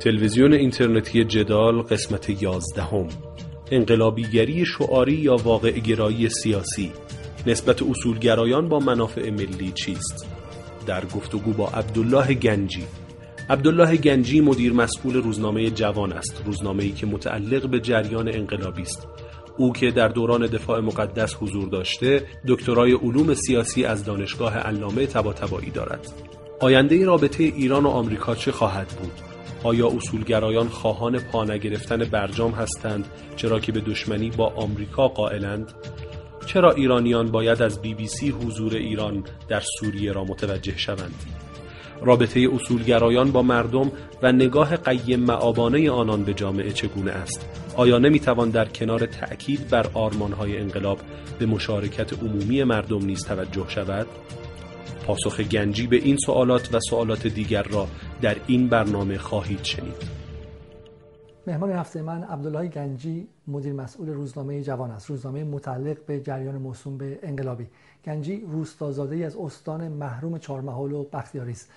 تلویزیون اینترنتی جدال قسمت یازدهم. انقلابیگری شعاری یا واقع گرایی سیاسی. نسبت اصولگرایان با منافع ملی چیست؟ در گفتگو با عبدالله گنجی. عبدالله گنجی مدیر مسئول روزنامه جوان است. روزنامه‌ای که متعلق به جریان انقلابی است. او که در دوران دفاع مقدس حضور داشته دکترای علوم سیاسی از دانشگاه علامه طباطبایی دارد. آینده رابطه ایران و آمریکا چه خواهد بود؟ آیا اصولگرایان خواهان پا نگرفتن برجام هستند چرا که به دشمنی با آمریکا قائلند؟ چرا ایرانیان باید از بی بی سی حضور ایران در سوریه را متوجه شوند؟ رابطه اصولگرایان با مردم و نگاه قیم معابانه آنان به جامعه چگونه است؟ آیا نمی‌توان در کنار تأکید بر آرمانهای انقلاب به مشارکت عمومی مردم نیز توجه شود؟ پاسخ گنجی به این سوالات و سوالات دیگر را در این برنامه خواهید شنید. مهمان هفته من عبدالله گنجی مدیر مسئول روزنامه جوان است. روزنامه متعلق به جریان موسوم به انقلابی. گنجی روستازاده از استان محروم چهارمحال و بختیاری است.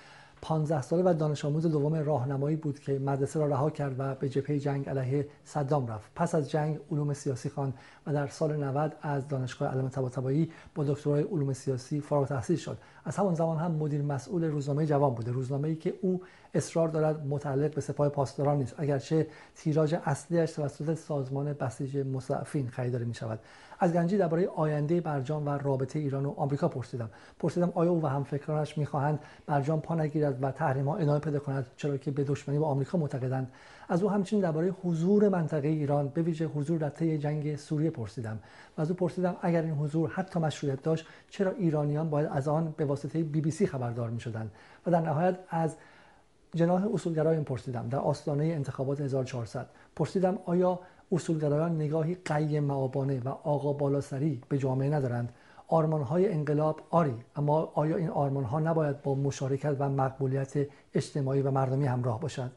15 ساله و دانش آموز دوم راهنمایی بود که مدرسه را رها کرد و به جبهه جنگ علیه صدام رفت. پس از جنگ علوم سیاسی خوان و در سال 90 از دانشگاه علامه طباطبایی با دکترای علوم سیاسی فارغ التحصیل شد. از همون زمان هم مدیر مسئول روزنامه جوان بوده. روزنامه‌ای که او اصرار دارد متعلق به سپاه پاسداران نیست. اگرچه تیراژ اصلیش توسط سازمان بسیج مستعفین خریداری می شود از گنجی درباره آینده برجام و رابطه ایران و آمریکا پرسیدم. پرسیدم آیا او و همفکرانش می‌خواهند برجام پا نگیرد و تحریم ها ادامه پیدا کند چرا که به دشمنی با آمریکا معتقدند؟ از او همچنین درباره حضور منطقه ایران به ویژه حضور در طی جنگ سوریه پرسیدم. و از او پرسیدم اگر این حضور حتی مشروعیت داشت چرا ایرانیان باید از آن به واسطه بی بی سی خبردار می‌شدند؟ و در نهایت از جناح اصولگرایان پرسیدم. در آستانه انتخابات 1400 پرسیدم آیا اصولگرایان نگاهی قیم معابانه و آقا بالاسری به جامعه ندارند. های انقلاب آری اما آیا این ها نباید با مشارکت و مقبولیت اجتماعی و مردمی همراه باشد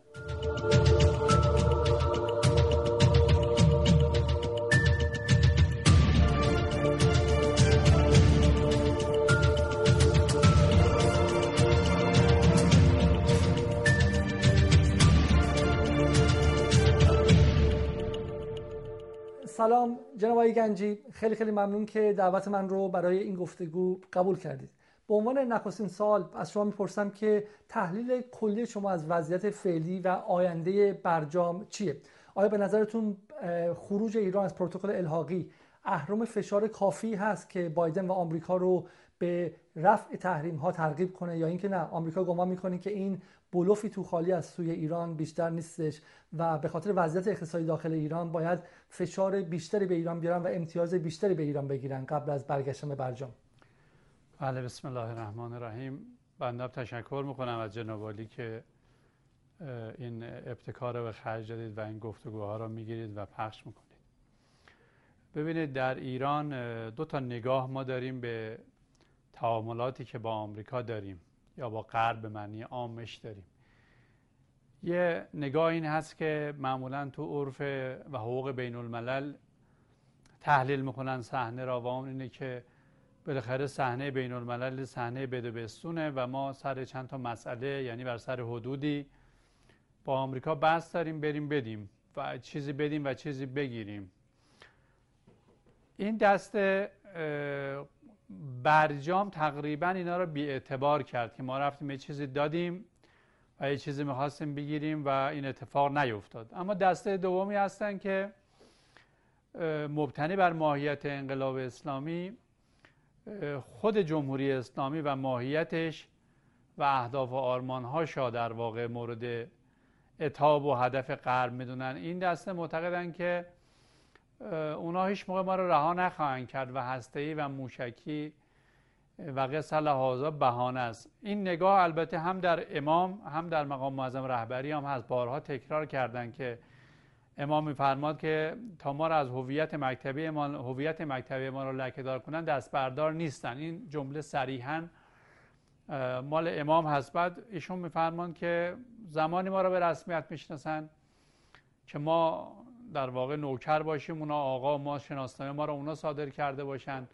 سلام جناب آقای گنجی. خیلی خیلی ممنون که دعوت من رو برای این گفتگو قبول کردید. به عنوان نخستین سال از شما می‌پرسم که تحلیل کلی شما از وضعیت فعلی و آینده برجام چیه؟ آیا به نظرتون خروج ایران از پروتکل الحاقی اهرم فشار کافی هست که بایدن و آمریکا رو به رفع تحریم ها ترغیب کنه یا اینکه نه آمریکا گمان می‌کنه که این بلوفی تو خالی از سوی ایران بیشتر نیستش و به خاطر وضعیت اقتصادی داخل ایران باید فشار بیشتری به ایران بیارن و امتیاز بیشتری به ایران بگیرن قبل از برگشتن به برجام. بله بسم الله الرحمن الرحیم. بنده تشکر می‌کنم از جناب که این ابتکار رو به خرج دادید و این گفتگوها رو می‌گیرید و پخش می‌کنید ببینید در ایران دو تا نگاه ما داریم به تعاملاتی که با آمریکا داریم یا با غرب به معنی عامش داریم. یه نگاه این هست که معمولا تو عرف و حقوق بین الملل تحلیل می‌کنن صحنه را و اون اینه که بالاخره صحنه بین الملل صحنه بدوبستونه و ما سر چند تا مسئله یعنی بر سر حدودی با آمریکا بحث داریم بریم بدیم و چیزی بدیم و چیزی بگیریم. این دست برجام تقریبا اینا رو بی اعتبار کرد که ما رفتیم یه چیزی دادیم و یه چیزی می‌خواستیم بگیریم و این اتفاق نیفتاد. اما دسته دومی هستن که مبتنی بر ماهیت انقلاب اسلامی خود جمهوری اسلامی و ماهیتش و اهداف و آرمانهاشا در واقع مورد اتاب و هدف غرب می‌دونن. این دسته معتقدن که اونا هیچ موقع ما رو رها نخواهند کرد و هسته‌ای و موشکی و قصه لحاظا بهانه است. این نگاه البته هم در امام هم در مقام معظم رهبری هم هست. بارها تکرار کردن که امام میفرماد که تا ما را از هویت مکتبی ما هویت مکتبی ما رو لکهدار کنن دست بردار نیستن. این جمله صریحا مال امام هست. بعد ایشون میفرمان که زمانی ما رو به رسمیت می‌شناسن که ما در واقع نوکر باشیم اونا آقا ما شناسنامه ما رو اونا صادر کرده باشن.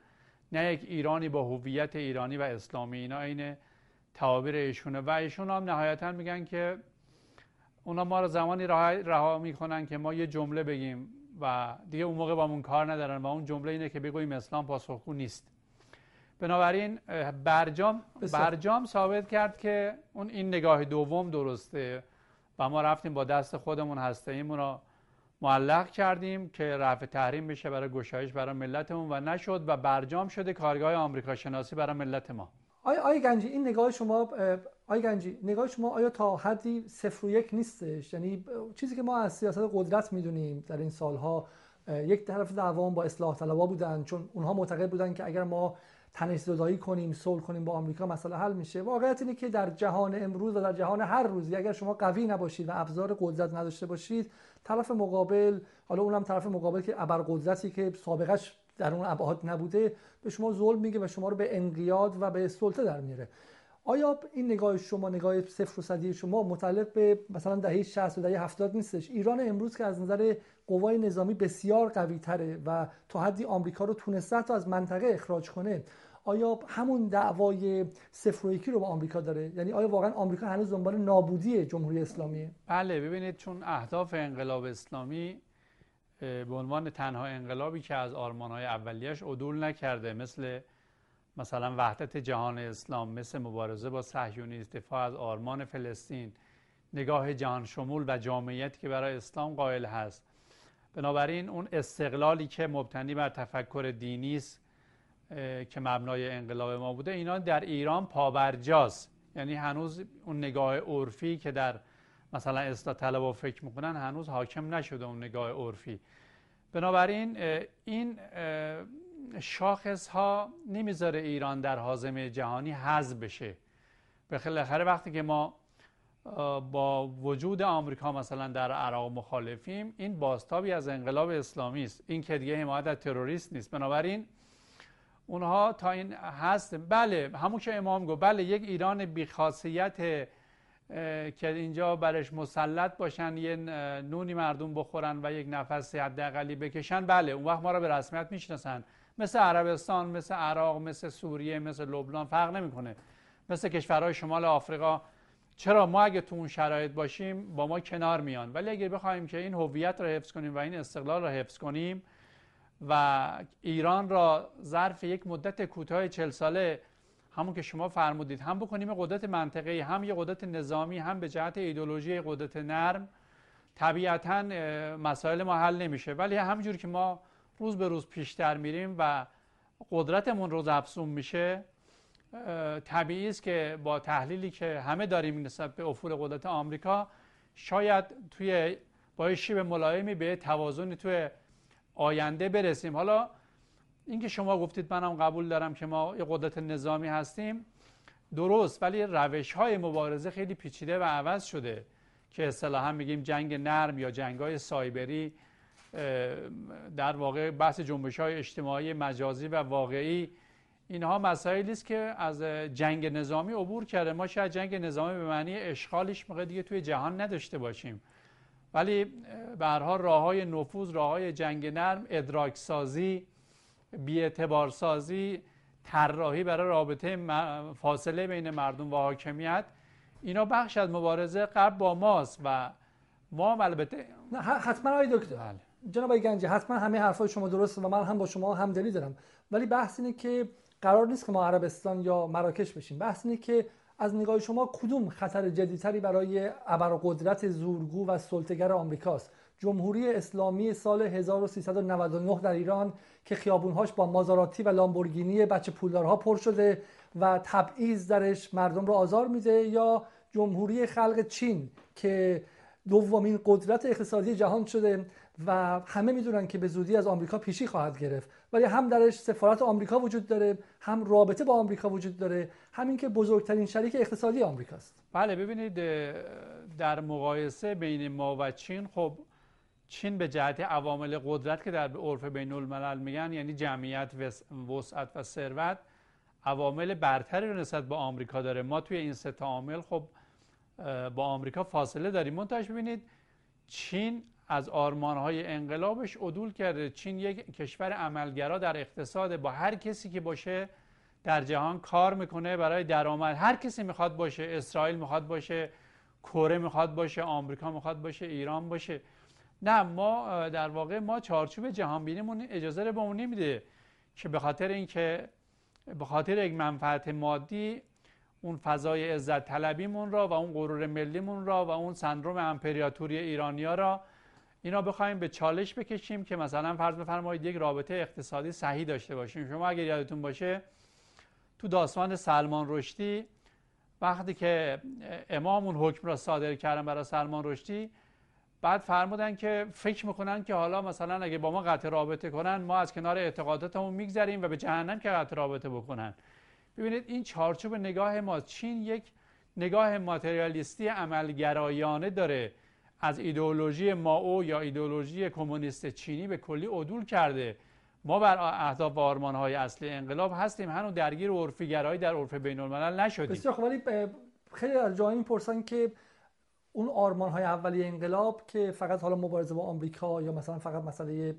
نه یک ایرانی با هویت ایرانی و اسلامی اینا این تعابیر ایشونه. و ایشون هم نهایتا میگن که اونا ما رو زمانی رها می‌کنن که ما یه جمله بگیم و دیگه اون موقع با اون کار ندارن و اون جمله اینه که بگوییم اسلام پاسخگو نیست. بنابراین برجام برجام ثابت کرد که اون این نگاه دوم درسته و ما رفتیم با دست خودمون هسته ایمون رو معلق کردیم که رفع تحریم بشه برای گشایش برای ملتمون و نشد و برجام شده کارگاه آمریکا شناسی برای ملت ما. آیا, آیا گنجی این نگاه شما آیا گنجی نگاه شما آیا تا حدی صفر و یک نیستش؟ یعنی چیزی که ما از سیاست قدرت می‌دونیم در این سالها یک طرف دعوام با اصلاح طلبا بودن چون اونها معتقد بودن که اگر ما تنش زدایی کنیم صلح کنیم با آمریکا مسئله حل میشه. واقعیت اینه که در جهان امروز و در جهان هر روزی اگر شما قوی نباشید و ابزار قدرت نداشته باشید طرف مقابل حالا اونم طرف مقابل که قدرتی که سابقش در اون ابعاد نبوده به شما ظلم میگه و شما رو به انقیاد و به سلطه در میاره. آیا این نگاه شما نگاه صفر و صدی شما متعلق به مثلا دهه 60 و دهه 70 نیستش؟ ایران امروز که از نظر قوای نظامی بسیار قوی تره و تا حدی آمریکا رو تونسته تا از منطقه اخراج کنه آیا همون دعوای صفر و یکی رو با آمریکا داره؟ یعنی آیا واقعا آمریکا هنوز دنبال نابودی جمهوری اسلامیه بله ببینید چون اهداف انقلاب اسلامی به عنوان تنها انقلابی که از آرمانهای اولیش عدول نکرده مثل مثلا وحدت جهان اسلام مثل مبارزه با صهیونیسم دفاع از آرمان فلسطین نگاه جهان شمول و جامعیتی که برای اسلام قائل هست. بنابراین اون استقلالی که مبتنی بر تفکر دینی است که مبنای انقلاب ما بوده اینا در ایران پابرجاست یعنی هنوز اون نگاه عرفی که در مثلا اصلاح طلبا فکر می‌کنن هنوز حاکم نشده اون نگاه عرفی. بنابراین این شاخص ها نمی‌ذاره ایران در حازمه جهانی حذف بشه. به بالاخره وقتی که ما با وجود آمریکا مثلا در عراق مخالفیم این باستابی از انقلاب اسلامی است. این که دیگه حمایت از تروریست نیست. بنابراین اونها تا این هست بله همون که امام گفت. بله یک ایران بیخاصیت که اینجا برش مسلط باشن یه نونی مردم بخورن و یک نفس حداقلی بکشن. بله اون وقت ما را به رسمیت می‌شناسن. مثل عربستان مثل عراق مثل سوریه مثل لبنان فرق نمی‌کنه. مثل کشورهای شمال آفریقا. چرا؟ ما اگه تو اون شرایط باشیم با ما کنار میان. ولی اگر بخوایم که این هویت را حفظ کنیم و این استقلال را حفظ کنیم و ایران را ظرف یک مدت کوتاه چل ساله همون که شما فرمودید هم بکنیم قدرت منطقی هم یه قدرت نظامی هم به جهت ایدولوژی قدرت نرم طبیعتا مسائل ما حل نمیشه. ولی همینجور که ما روز به روز پیشتر میریم و قدرتمون روز افزون میشه طبیعی است که با تحلیلی که همه داریم نسبت به افول قدرت آمریکا شاید توی با شیب ملایمی به توازنی توی آینده برسیم. حالا اینکه شما گفتید منم قبول دارم که ما یه قدرت نظامی هستیم. درست ولی روش های مبارزه خیلی پیچیده و عوض شده که اصطلاحا میگیم جنگ نرم یا جنگ های سایبری در واقع بحث جنبش های اجتماعی مجازی و واقعی. اینها مسائلی است که از جنگ نظامی عبور کرده. ما شاید جنگ نظامی به معنی اشغالش موقع دیگه توی جهان نداشته باشیم. ولی به هر حال راه های نفوذ راه های جنگ نرم ادراک سازی بیاعتبار سازی طراحی برای رابطه فاصله بین مردم و حاکمیت اینا بخش از مبارزه قبل با ماست و ما البته نه حتما آقای دکتر. بله. جناب گنجی حتما همه حرفای شما درسته و من هم با شما همدلی دارم. ولی بحث اینه که قرار نیست که ما عربستان یا مراکش بشیم. بحث اینه که از نگاه شما کدوم خطر جدیتری برای ابرقدرت زورگو و سلطگر آمریکاست؟ جمهوری اسلامی سال 1399 در ایران که خیابونهاش با مازاراتی و لامبورگینی بچه پولدارها پر شده و تبعیض درش مردم رو آزار میده یا جمهوری خلق چین که دومین قدرت اقتصادی جهان شده و همه می‌دونن که به زودی از آمریکا پیشی خواهد گرفت. ولی هم درش سفارت آمریکا وجود داره هم رابطه با آمریکا وجود داره همین که بزرگترین شریک اقتصادی آمریکاست. بله ببینید در مقایسه بین ما و چین خب چین به جهت عوامل قدرت که در عرف بین الملل میگن یعنی جمعیت وسعت و ثروت عوامل برتری رو نسبت با آمریکا داره. ما توی این سه عامل خب با آمریکا فاصله داریم. منتهاش ببینید چین از آرمانهای انقلابش عدول کرده. چین یک کشور عملگرا در اقتصاد با هر کسی که باشه در جهان کار می‌کنه برای درآمد. هر کسی می‌خواد باشه اسرائیل می‌خواد باشه کره می‌خواد باشه آمریکا می‌خواد باشه ایران باشه. نه ما در واقع ما چارچوب جهان بینیمون اجازه رو به نمیده که به خاطر اینکه به خاطر یک منفعت مادی اون فضای عزت طلبیمون را و اون غرور ملیمون را و اون سندروم امپریاتوری ایرانیا را اینا بخوایم به چالش بکشیم که مثلا فرض بفرمایید یک رابطه اقتصادی صحیح داشته باشیم. شما اگر یادتون باشه تو داستان سلمان رشدی وقتی که امام اون حکم را صادر کردن برای سلمان رشدی بعد فرمودن که فکر می‌کنن که حالا مثلا اگه با ما قطع رابطه کنن ما از کنار اعتقاداتمون میگذریم و به جهنم که قطع رابطه بکنن. ببینید این چارچوب نگاه ما چین یک نگاه ماتریالیستی عملگرایانه داره. از ایدئولوژی ماو یا ایدئولوژی کمونیست چینی به کلی عدول کرده. ما بر اهداف و های اصلی انقلاب هستیم. هنوز درگیر عرفیگرایی در عرف بین الملل نشدیم. بسیار خب ولی خیلی از جایی می‌پرسن که اون آرمان های اولی انقلاب که فقط حالا مبارزه با آمریکا یا مثلا فقط مسئله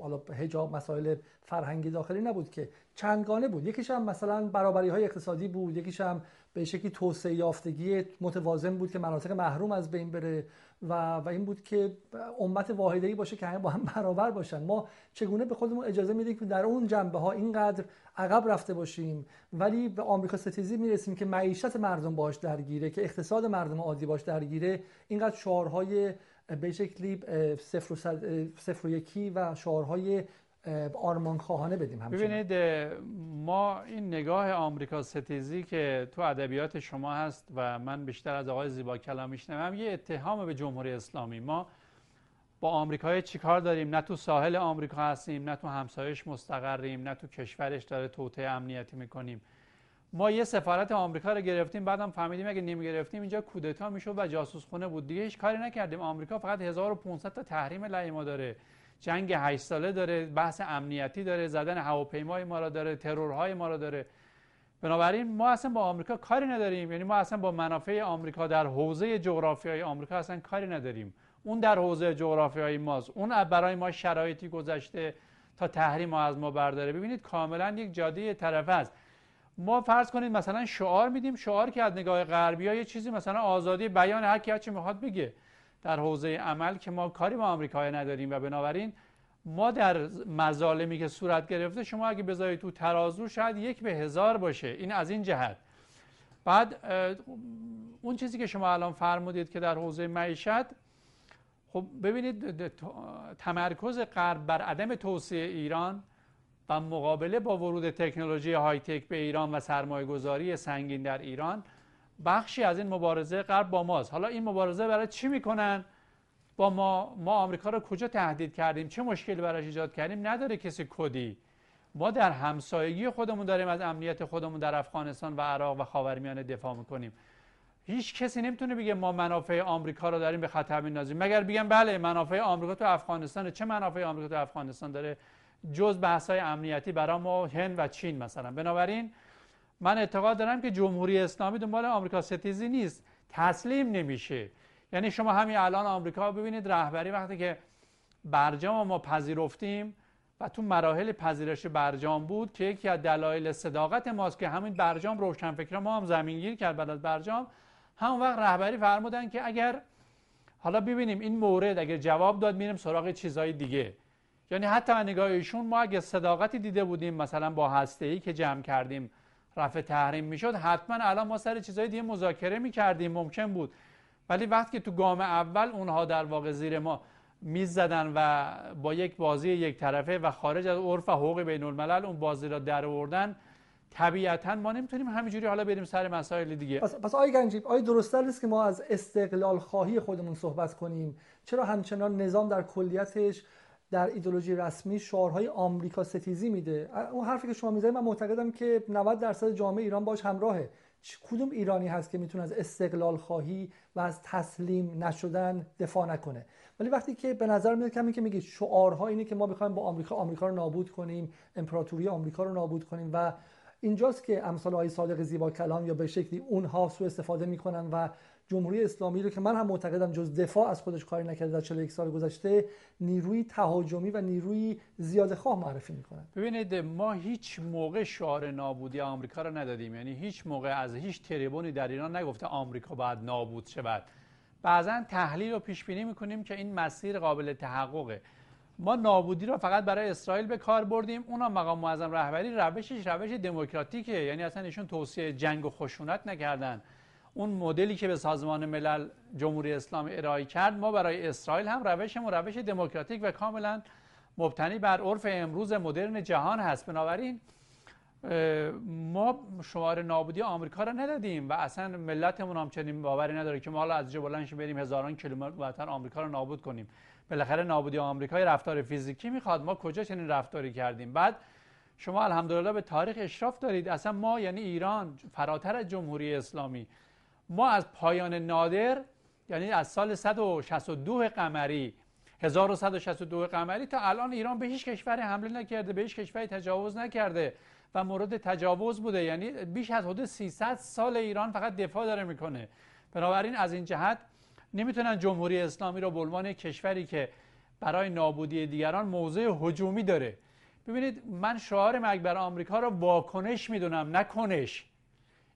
حالا حجاب مسائل فرهنگی داخلی نبود که. چندگانه بود. یکیش هم مثلا برابری های اقتصادی بود. یکیش هم به شکلی توسعه یافتگی متوازن بود که مناطق محروم از بین بره. و, و این بود که امت واحده‌ای باشه که همه با هم برابر باشن. ما چگونه به خودمون اجازه میدیم که در اون جنبه ها اینقدر عقب رفته باشیم؟ ولی به آمریکا ستیزی می‌رسیم که معیشت مردم باش درگیره که اقتصاد مردم عادی باش درگیره. اینقدر شعارهای به شکلی صفر و, صفر و یکی و شعارهای آرمان خواهانه بدیم همچنین. ببینید ما این نگاه آمریکا ستیزی که تو ادبیات شما هست و من بیشتر از آقای زیبا کلام میشنوم یه اتهام به جمهوری اسلامی. ما با آمریکای چیکار داریم؟ نه تو ساحل آمریکا هستیم نه تو همسایش مستقریم نه تو کشورش داره توطئه امنیتی می‌کنیم. ما یه سفارت آمریکا رو گرفتیم بعدم فهمیدیم اگه نمی گرفتیم اینجا کودتا می‌شد و جاسوس خونه بود. دیگه هیچ کاری نکردیم. آمریکا فقط 1500 تا تحریم علیه ما داره. جنگ 8 ساله داره بحث امنیتی داره زدن هواپیمای ما را داره ترورهای ما را داره. بنابراین ما اصلا با آمریکا کاری نداریم. یعنی ما اصلا با منافع آمریکا در حوزه جغرافیایی آمریکا اصلا کاری نداریم. اون در حوزه جغرافیایی ماست. اون برای ما شرایطی گذشته تا تحریم از ما برداره. ببینید کاملا یک جاده طرف است. ما فرض کنید مثلا شعار میدیم. شعار که از نگاه غربی ها یه چیزی مثلا آزادی بیان هر کی چی می‌خواد بگه. در حوزه عمل که ما کاری با آمریکا نداریم و بنابراین ما در مظالمی که صورت گرفته شما اگه بذارید تو ترازو شاید یک به هزار باشه. این از این جهت. بعد اون چیزی که شما الان فرمودید که در حوزه معیشت خب ببینید تمرکز غرب بر عدم توسعه ایران و مقابله با ورود تکنولوژی های تک به ایران و سرمایه گذاری سنگین در ایران بخشی از این مبارزه غرب با ماست. حالا این مبارزه برای چی می‌کنن؟ با ما ما آمریکا رو کجا تهدید کردیم؟ چه مشکلی براش ایجاد کردیم؟ نداره کسی کدی. ما در همسایگی خودمون داریم از امنیت خودمون در افغانستان و عراق و خاورمیانه دفاع می‌کنیم. هیچ کسی نمی‌تونه بگه ما منافع آمریکا رو داریم به خطر میندازیم مگر بگم بله منافع آمریکا تو افغانستان چه منافع آمریکا تو افغانستان داره؟ جز بحث های امنیتی برای ما هند و چین مثلا. بنابراین من اعتقاد دارم که جمهوری اسلامی دنبال آمریکا ستیزی نیست. تسلیم نمیشه. یعنی شما همین الان آمریکا ببینید رهبری وقتی که برجام ما پذیرفتیم و تو مراحل پذیرش برجام بود که یکی از دلایل صداقت ماست که همین برجام روشنفکر ما هم زمینگیر کرد بعد از برجام. همون وقت رهبری فرمودن که اگر حالا ببینیم این مورد اگر جواب داد میریم سراغ چیزهای دیگه. یعنی حتی نگاه ایشون ما اگه صداقتی دیده بودیم مثلا با هسته ای که جمع کردیم رفع تحریم می‌شد. حتما الان ما سر چیزهای دیگه مذاکره می‌کردیم. ممکن بود. ولی وقتی تو گام اول اونها در واقع زیر ما میز زدن و با یک بازی یک طرفه و خارج از عرف و حقوق بین الملل اون بازی را در آوردن طبیعتا ما نمی‌تونیم همینجوری حالا بریم سر مسائل دیگه. پس, پس آقای گنجی آقای درست نیست که ما از استقلال خواهی خودمون صحبت کنیم؟ چرا همچنان نظام در کلیتش در ایدولوژی رسمی شعارهای آمریکا ستیزی میده. اون حرفی که شما می‌زنید من معتقدم که 90 درصد جامعه ایران باش همراهه. کدوم ایرانی هست که می‌تونه از استقلال خواهی و از تسلیم نشدن دفاع نکنه؟ ولی وقتی که به نظر میاد کمی که میگید شعارها اینه که ما بخوایم با آمریکا آمریکا رو نابود کنیم امپراتوری آمریکا رو نابود کنیم و اینجاست که امثال آقای صادق زیبا کلام یا به شکلی اونها سو استفاده می‌کنن و جمهوری اسلامی رو که من هم معتقدم جز دفاع از خودش کاری نکرده در 41 سال گذشته نیروی تهاجمی و نیروی زیاده خواه معرفی می‌کنن ببینید ما هیچ موقع شعار نابودی آمریکا رو ندادیم. یعنی هیچ موقع از هیچ تریبونی در ایران نگفته آمریکا باید نابود شود. بعضا تحلیل و پیش بینی می‌کنیم که این مسیر قابل تحققه. ما نابودی رو فقط برای اسرائیل به کار بردیم. اونا مقام معظم رهبری روشش روش دموکراتیکه. یعنی اصلا ایشون توصیه جنگ و خشونت نکردن. اون مدلی که به سازمان ملل جمهوری اسلامی ارائه کرد ما برای اسرائیل هم روشمون روش دموکراتیک و کاملا مبتنی بر عرف امروز مدرن جهان هست. بنابراین ما شمار نابودی آمریکا رو ندادیم و اصلا ملتمون هم چنین باوری نداره که ما حالا از بلندش بریم هزاران کیلومتر آمریکا رو نابود کنیم. بالاخره نابودی آمریکا رفتار فیزیکی می‌خواد. ما کجا چنین رفتاری کردیم؟ بعد شما الحمدلله به تاریخ اشراف دارید. اصلا ما یعنی ایران فراتر از جمهوری اسلامی ما از پایان نادر یعنی از سال 162 قمری 1162 قمری تا الان ایران به هیچ کشوری حمله نکرده به هیچ کشوری تجاوز نکرده و مورد تجاوز بوده. یعنی بیش از حدود 300 سال ایران فقط دفاع داره می‌کنه. بنابراین از این جهت نمی‌تونن جمهوری اسلامی رو به عنوان کشوری که برای نابودی دیگران موضع هجومی داره. ببینید من شعار مکبر آمریکا رو واکنش می‌دونم نه کنش.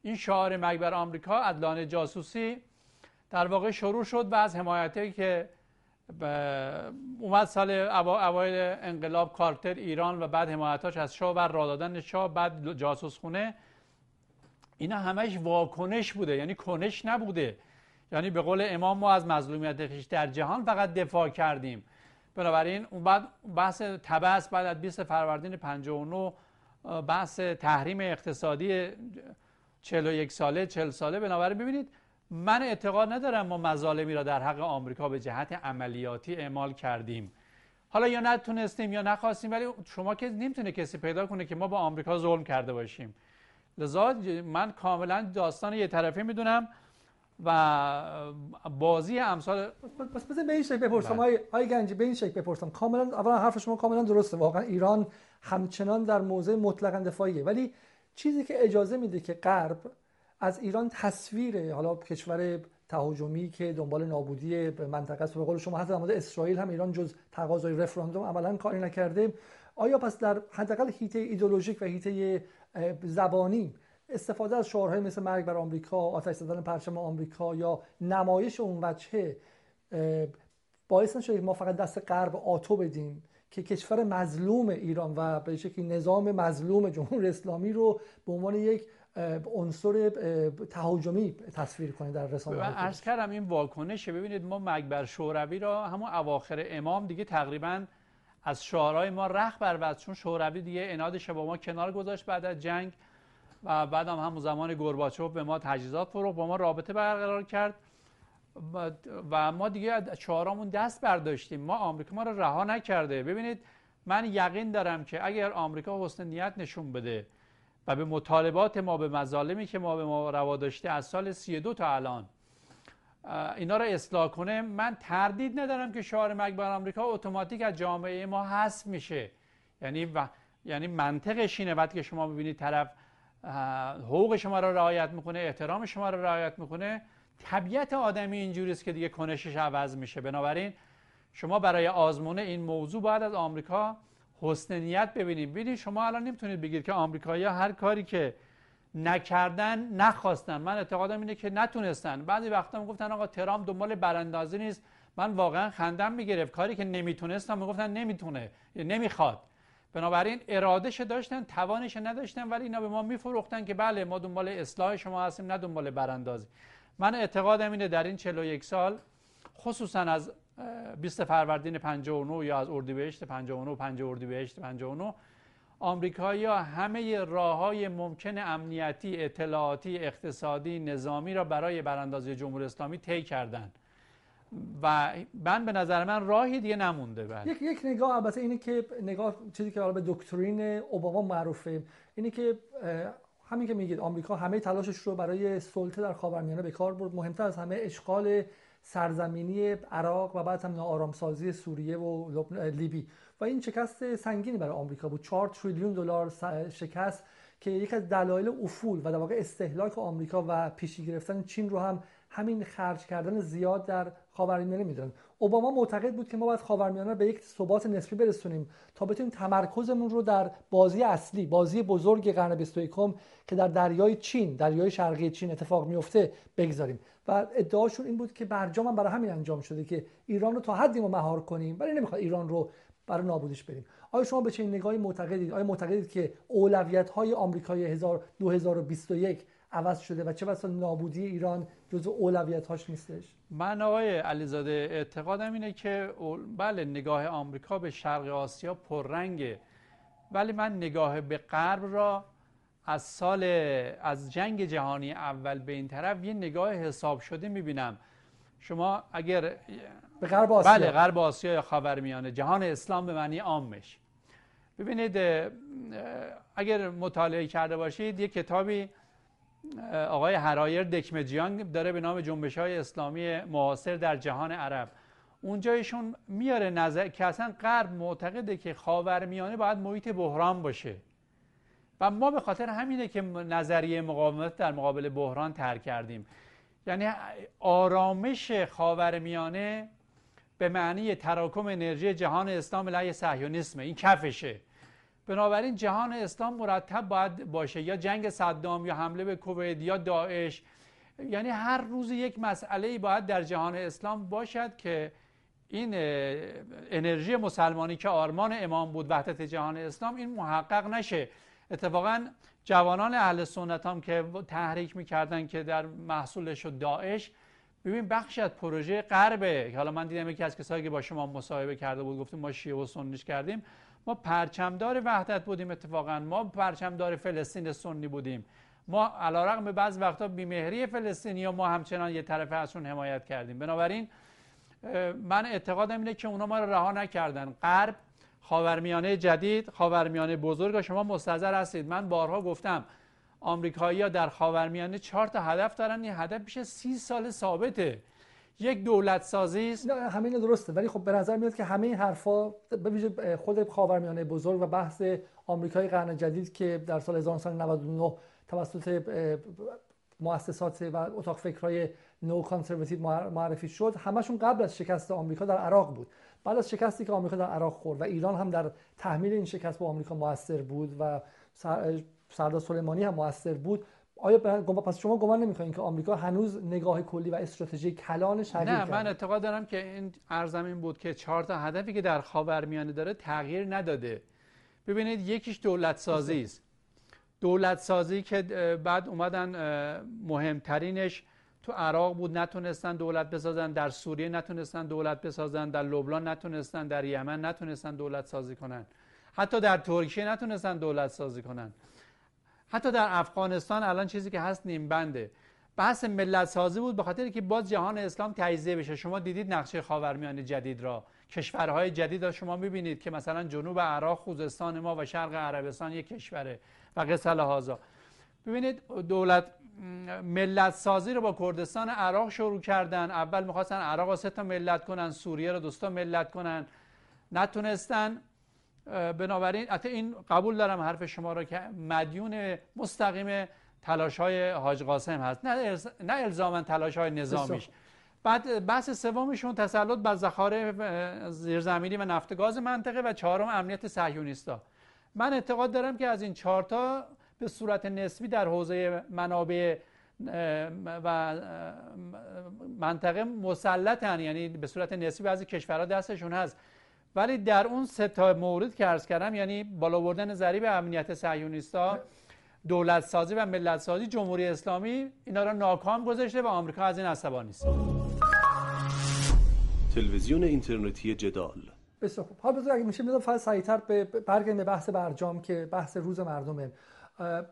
این شعار مکبر آمریکا ادلان جاسوسی در واقع شروع شد و از حمایتی که اومد سال اوایل انقلاب کارتر ایران و بعد حمایتاش از شاه بر را دادن شاه بعد جاسوس خونه اینا همش واکنش بوده یعنی کنش نبوده. یعنی به قول امام ما از مظلومیت خیش در جهان فقط دفاع کردیم. بنابراین اون بعد بحث تبس بعد از 20 فروردین 59 بحث تحریم اقتصادی 41 ساله 40 ساله. بنابراین ببینید من اعتقاد ندارم ما مظالمی را در حق آمریکا به جهت عملیاتی اعمال کردیم. حالا یا نتونستیم یا نخواستیم ولی شما که نمی‌تونه کسی پیدا کنه که ما با آمریکا ظلم کرده باشیم. لذا من کاملا داستان یه طرفه می‌دونم و بازی امثال بس بزن به این شکل بپرسم. بله. های گنجی به این شکل بپرسم. کاملا اولا حرف شما کاملا درسته. واقعا ایران همچنان در موضع مطلقا دفاعیه. ولی چیزی که اجازه میده که غرب از ایران تصویر حالا کشور تهاجمی که دنبال نابودی منطقه است به قول شما حتی در اسرائیل هم ایران جز تقاضای رفراندوم عملا کاری نکرده. آیا پس در حداقل هیته ایدولوژیک و هیته زبانی استفاده از شعارهای مثل مرگ بر آمریکا آتش زدن پرچم آمریکا یا نمایش اون وجهه باعث نشده ما فقط دست غرب آتو بدیم؟ که کشور مظلوم ایران و به شکلی نظام مظلوم جمهوری اسلامی رو به عنوان یک عنصر تهاجمی تصویر کنه در رسانه من عرض کردم این واکنشه ببینید ما مکبر شوروی را همون اواخر امام دیگه تقریبا از شعارهای ما رخ بر چون شوروی دیگه انادش با ما کنار گذاشت بعد از جنگ و بعد هم همون زمان گورباچوف به ما تجهیزات فروخت با ما رابطه برقرار کرد. و ما دیگه از شعارامون دست برداشتیم. ما آمریکا ما رو رها نکرده. ببینید من یقین دارم که اگر آمریکا حسن نیت نشون بده و به مطالبات ما به مظالمی که ما به ما روا داشته از سال 32 تا الان اینا رو اصلاح کنه من تردید ندارم که شعار مکبر آمریکا اتوماتیک از جامعه ما حذف میشه. یعنی و... یعنی منطقش اینه. وقتی که شما ببینید طرف حقوق شما رو رعایت می‌کنه احترام شما رو رعایت می‌کنه طبیعت آدمی اینجوری است که دیگه کنشش عوض میشه. بنابراین شما برای آزمون این موضوع باید از آمریکا حسن نیت ببینید. ببینید شما الان نمی‌تونید بگید که آمریکایی‌ها هر کاری که نکردن نخواستن. من اعتقادم اینه که نتونستن. بعضی وقتا می‌گفتن آقا ترامپ دنبال براندازی نیست. من واقعا خندم می‌گرفت. کاری که نمی‌تونستم می‌گفتن نمی‌تونه نمی‌خواد. بنابراین ارادش داشتن توانش نداشتن ولی اینا به ما میفروختن که بله ما دنبال اصلاح شما هستیم نه دنبال براندازی. من اعتقادم اینه در این 41 سال خصوصا از 20 فروردین 59 یا از اردیبهشت 59 و 5 اردیبهشت 59 آمریکایی‌ها همه راههای ممکن امنیتی، اطلاعاتی، اقتصادی، نظامی را برای براندازی جمهوری اسلامی طی کردند. و من به نظر من راهی دیگه نمونده بله. یک یک نگاه البته اینه که نگاه چیزی که حالا به دکترین اوباما معروفه اینه که همین که میگید آمریکا همه تلاشش رو برای سلطه در خاورمیانه به کار برد. مهمتر از همه اشغال سرزمینی عراق و بعد هم آرامسازی سوریه و لیبی. و این شکست سنگینی برای آمریکا بود. 4 تریلیون دلار شکست که یک از دلایل افول و در واقع استهلاک آمریکا و پیشی گرفتن چین رو هم همین خرج کردن زیاد در خاورمیانه می‌دونن اوباما معتقد بود که ما باید خاورمیانه رو به یک ثبات نسبی برسونیم تا بتونیم تمرکزمون رو در بازی اصلی بازی بزرگ قرن 21 که در دریای چین دریای شرقی چین اتفاق میفته بگذاریم. و ادعاشون این بود که برجام هم برای همین انجام شده که ایران رو تا حدی ما مهار کنیم ولی نمی‌خواد ایران رو برای نابودش بریم. آیا شما به چه نگاهی معتقدید؟ آیا معتقدید که اولویت های آمریکای 2021 عوض شده و چه بسا نابودی ایران جزو اولویت هاش نیستش. من آقای علیزاده اعتقادم اینه که بله نگاه آمریکا به شرق آسیا پررنگه ولی من نگاه به غرب را از سال از جنگ جهانی اول به این طرف یه نگاه حساب شده می‌بینم. شما اگر به غرب آسیا. بله غرب آسیا یا خاورمیانه. جهان اسلام به معنی عامش. ببینید اگر مطالعه کرده باشید یه کتابی آقای هرایر دکمجیان داره به نام جنبش های اسلامی معاصر در جهان عرب. اونجا ایشون میاره نظر که اصلا غرب معتقده که خاورمیانه باید محیط بحران باشه. و ما به خاطر همینه که نظریه مقاومت در مقابل بحران ترک کردیم. یعنی آرامش خاورمیانه به معنی تراکم انرژی جهان اسلام علیه صهیونیسمه. این کفشه. بنابراین جهان اسلام مرتب باید باشه. یا جنگ صدام یا حمله به کویت یا داعش. یعنی هر روز یک مسئله باید در جهان اسلام باشد که این انرژی مسلمانی که آرمان امام بود وحدت جهان اسلام این محقق نشه. اتفاقا جوانان اهل سنت هم که تحریک می‌کردن که در محصولش داعش ببین بخشی از پروژه غربه. حالا من دیدم یکی از کسایی که با شما مصاحبه کرده بود گفتیم ما شیعه و سنیش کردیم. ما پرچمدار وحدت بودیم اتفاقا. ما پرچمدار فلسطین سنی بودیم. ما علیرغم بعض وقتا بیمهری فلسطینی ما همچنان یه طرف ازشون حمایت کردیم. بنابراین من اعتقادم اینه که اونا ما رو رها نکردن. غرب خاورمیانه جدید خاورمیانه بزرگ شما مستظر هستید. من بارها گفتم آمریکایی‌ها در خاورمیانه چهار تا هدف دارن. این هدف میشه سی سال ثابته. یک دولت سازی است همین درسته. ولی خب به نظر میاد که همه این حرفا به ویژه خود خاورمیانه بزرگ و بحث آمریکای قرن جدید که در سال 1999 توسط مؤسسات و اتاق فکرهای نو کانسرواتیو معرفی شد همشون قبل از شکست آمریکا در عراق بود. بعد از شکستی که آمریکا در عراق خورد و ایران هم در تحمیل این شکست با آمریکا موثر بود و سردار سلیمانی هم موثر بود آیا پس شما گمان نمی‌کنید که آمریکا هنوز نگاه کلی و استراتژی کلانش تغییر نه من اعتقاد دارم که این ارزم این بود که چهار تا هدفی که در خاورمیانه داره تغییر نداده. ببینید یکیش دولت سازی است. دولت سازی که بعد اومدن مهمترینش تو عراق بود نتونستن دولت بسازن در سوریه نتونستن دولت بسازن در لبنان نتونستن در یمن نتونستن دولت سازی کنن. حتی در ترکیه نتونستن دولت سازی کنن. حتی در افغانستان الان چیزی که هست نیم بنده. بحث ملت سازی بود به خاطر که باز جهان اسلام تجزیه بشه. شما دیدید نقشه خاورمیانه جدید را. کشورهای جدید را شما می‌بینید که مثلا جنوب عراق خوزستان ما و شرق عربستان یک کشوره و قصه هازا. ببینید دولت ملت سازی رو با کردستان عراق شروع کردن. اول می‌خواستن عراق سه تا ملت کنن سوریه رو دوستا ملت کنن. نتونستن. بنابراین حتی این قبول دارم حرف شما را که مدیون مستقیم تلاش های حاج قاسم هست. نه, نه الزاما تلاش های نظامیش بعد بحث سومشون تسلط بر ذخایر زیرزمینی و نفت گاز منطقه و چهارم امنیت صهیونیستا. من اعتقاد دارم که از این چهارتا به صورت نسبی در حوزه منابع و منطقه مسلطن یعنی به صورت نسبی بعضی کشورها دستشون هست. ولی در اون سه تا مورد که عرض کردم یعنی بالا بردن ضریب امنیت صهیونیستا دولت سازی و ملت سازی جمهوری اسلامی اینا را ناکام گذاشته و آمریکا از این عصبانی است. تلویزیون اینترنتی جدال. بسیار خوب. حالا بذار اگه میشه می‌ذارم فقط سریعتر به برگردیم به بحث برجام که بحث روز مردمه.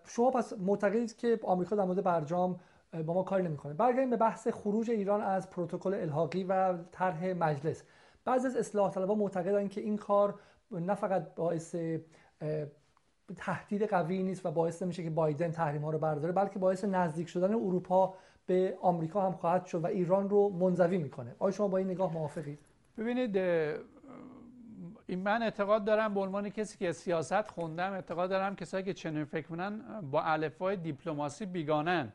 شما پس معتقدید که آمریکا در مورد برجام با ما کاری نمی‌کنه. برگردیم به بحث خروج ایران از پروتکل الحاقی و طرح مجلس. بعضی از اصلاح طلبها معتقدن که این کار نه فقط باعث تهدید قوی نیست و باعث نمیشه که بایدن تحریم ها رو برداره بلکه باعث نزدیک شدن اروپا به آمریکا هم خواهد شد و ایران رو منزوی می‌کنه. آیا شما با این نگاه موافقید ببینید من اعتقاد دارم به عنوان کسی که سیاست خوندم اعتقاد دارم کسایی که چنین فکر کنن با الفبای دیپلماسی بیگانن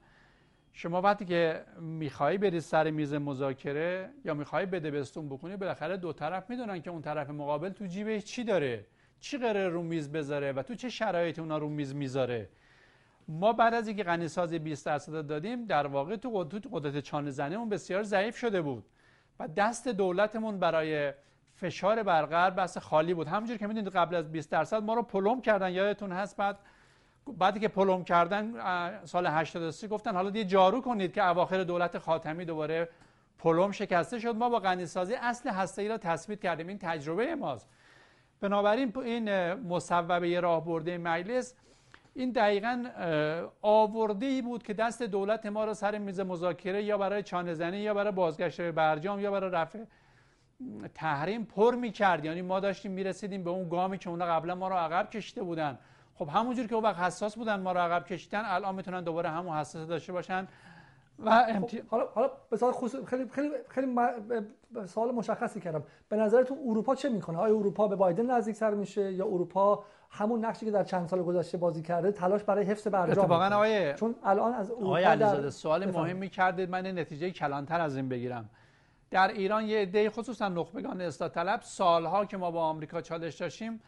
شما وقتی که می‌خوای بری سر میز مذاکره یا می‌خوای بده بستون بکنی بالاخره دو طرف می‌دونن که اون طرف مقابل تو جیبش چی داره چی قرار رو میز بذاره و تو چه شرایطی اونا رو میز می‌ذاره. ما بعد از اینکه غنیسازی 20 درصد دادیم در واقع تو قدرت قدرت چانه زنیمون بسیار ضعیف شده بود و دست دولتمون برای فشار بر غرب بس خالی بود. همونجور که می‌دونید قبل از 20 درصد ما رو پلم کردن یادتون هست؟ بعد بعدی که پلم کردن سال 83 گفتن حالا دیگه جارو کنید که اواخر دولت خاتمی دوباره پلم شکسته شد. ما با غنیسازی اصل هسته را تثبیت کردیم. این تجربه ماست. بنابراین این مصوبه راه برده مجلس این دقیقا آورده ای بود که دست دولت ما را سر میز مذاکره یا برای چانه یا برای بازگشت به برجام یا برای رفع تحریم پر می‌کرد. یعنی ما داشتیم می‌رسیدیم به اون گامی که اونا قبلا ما رو عقب کشیده بودن. خب همونجور که اون وقت حساس بودن ما رو عقب کشیدن الان می‌تونن دوباره همون حساس داشته باشن و امتی... خب حالا حالا به خصوص خیلی خیلی خیلی سوال مشخصی کردم. به نظرتون اروپا چه می‌کنه؟ آیا اروپا به بایدن نزدیکتر میشه یا اروپا همون نقشی که در چند سال گذشته بازی کرده تلاش برای حفظ برجام اتفاقا آقای چون الان از اروپا آقای علیزاده سوال مهمی کردید من نتیجه کلانتر از این بگیرم. در ایران یه عده خصوصا نخبگان اصلاح طلب سالها که ما با آمریکا چالش داشتیم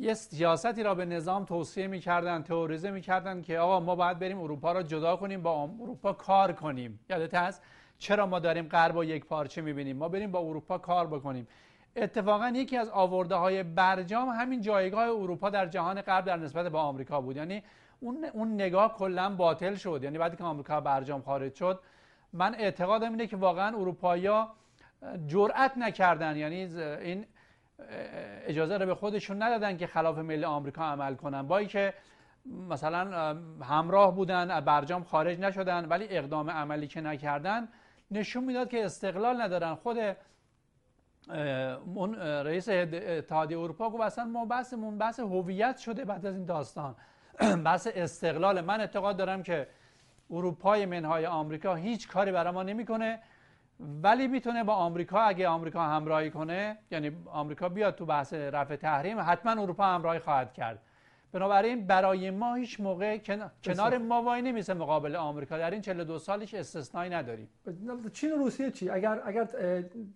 یه سیاستی را به نظام توصیه می‌کردن تئوریزه می‌کردن که آقا ما باید بریم اروپا را جدا کنیم با اروپا کار کنیم. یادت هست؟ چرا ما داریم غرب و یک پارچه می‌بینیم؟ ما بریم با اروپا کار بکنیم. اتفاقا یکی از آورده های برجام همین جایگاه اروپا در جهان غرب در نسبت به آمریکا بود. یعنی اون اون نگاه کلا باطل شد. یعنی بعدی که آمریکا برجام خارج شد من اعتقادم اینه که واقعا اروپایی‌ها جرأت نکردن. یعنی این اجازه رو به خودشون ندادن که خلاف ملی آمریکا عمل کنن. با که مثلا همراه بودن برجام خارج نشدن ولی اقدام عملی که نکردن نشون می‌داد که استقلال ندارن. خود رئیس اتحادیه اروپا گفت اصلا ما بحثمون بحث هویت شده بعد از این داستان. بحث استقلال. من اعتقاد دارم که اروپای منهای آمریکا هیچ کاری برای ما نمی‌کنه. ولی می‌تونه با آمریکا اگه آمریکا همراهی کنه یعنی آمریکا بیاد تو بحث رفع تحریم حتما اروپا همراهی خواهد کرد. بنابراین برای ما هیچ موقع کنار ما وای نمیسه مقابل آمریکا. در این 42 سالش استثنایی نداریم. چین و روسیه چی؟ اگر اگر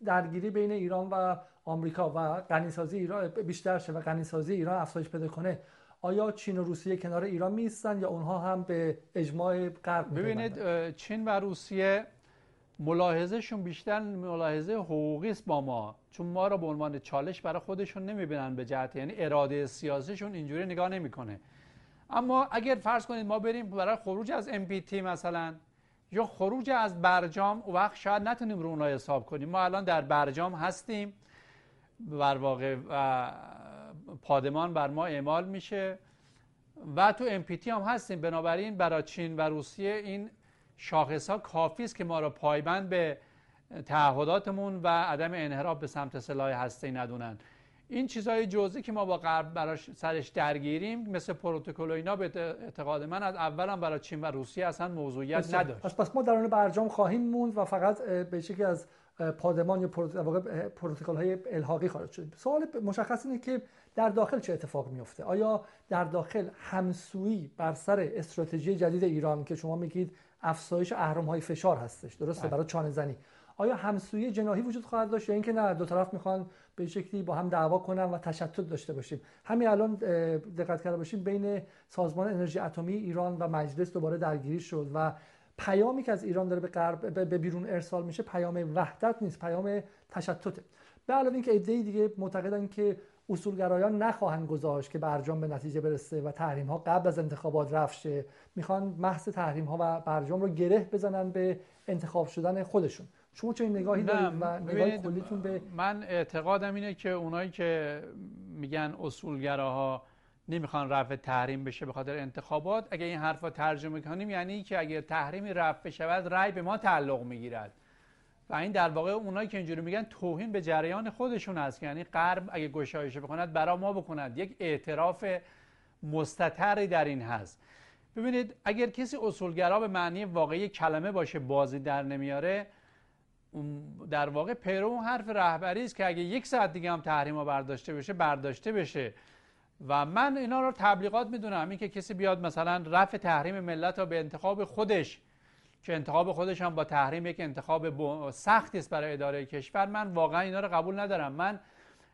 درگیری بین ایران و آمریکا و غنیسازی ایران بیشتر شه و غنیسازی ایران افزایش پیدا کنه آیا چین و روسیه کنار ایران میستن یا اونها هم به اجماع غرب ببینید چین و روسیه ملاحظهشون بیشتر ملاحظه حقوقی است با ما. چون ما رو به عنوان چالش برای خودشون نمی‌بینن به جهت یعنی اراده سیاسیشون اینجوری نگاه نمی‌کنه. اما اگر فرض کنید ما بریم برای خروج از MPT مثلا یا خروج از برجام و وقت شاید نتونیم رو اونها حساب کنیم. ما الان در برجام هستیم. بر واقع پادمان بر ما اعمال میشه. و تو MPT هم هستیم. بنابراین برای چین و روسیه این شاخص ها کافی است که ما را پایبند به تعهداتمون و عدم انحراف به سمت سلاح هسته ندونن. این چیزهای جزئی که ما با غرب براش سرش درگیریم مثل پروتکل و اینا به اعتقاد من از اولم برای چین و روسیه اصلا موضوعیت نداشت. پس پس ما درون برجام خواهیم موند و فقط به شکلی از پادمان یا پروتکل های الحاقی خارج شد سوال مشخص اینه که در داخل چه اتفاق میفته آیا در داخل همسویی بر سر استراتژی جدید ایران که شما میگید افزایش اهرم های فشار هستش. درسته؟ بله. برای چانه زنی. آیا همسویی جناحی وجود خواهد داشت یا اینکه نه؟ دو طرف می‌خوان به شکلی با هم دعوا کنن و تشتت داشته باشیم. همین الان دقت کرده باشیم بین سازمان انرژی اتمی ایران و مجلس دوباره درگیری شد و پیامی که از ایران داره به غرب به بیرون ارسال میشه پیام وحدت نیست پیام تشتته. به علاوه اینکه ایده دیگه معتقدن که اصولگرایان نخواهند گذاشت که برجام به نتیجه برسه و تحریم ها قبل از انتخابات رفت شه. می‌خوان محض تحریم ها و برجام رو گره بزنن به انتخاب شدن خودشون. شما چه نگاهی دارید و نگاه کلیتون به من اعتقادم اینه که اونایی که میگن اصولگراها نمی‌خوان رفع تحریم بشه به خاطر انتخابات اگه این حرفا ترجمه کنیم یعنی که اگه تحریمی رفع بشود رأی به ما تعلق می‌گیرد. و این در واقع اونایی که اینجوری میگن توهین به جریان خودشون است یعنی غرب اگه گشایش بکند برا ما بکند. یک اعتراف مستتری در این هست. ببینید اگر کسی اصولگرا به معنی واقعی کلمه باشه بازی در نمیاره در واقع پیرو اون حرف رهبری است که اگه یک ساعت دیگه هم تحریم برداشته بشه برداشته بشه. و من اینا رو تبلیغات می‌دونم. این که کسی بیاد مثلا رفع تحریم ملت رو به انتخاب خودش که انتخاب خودش هم با تحریم یک انتخاب سختی است برای اداره کشور من واقعا اینا رو قبول ندارم. من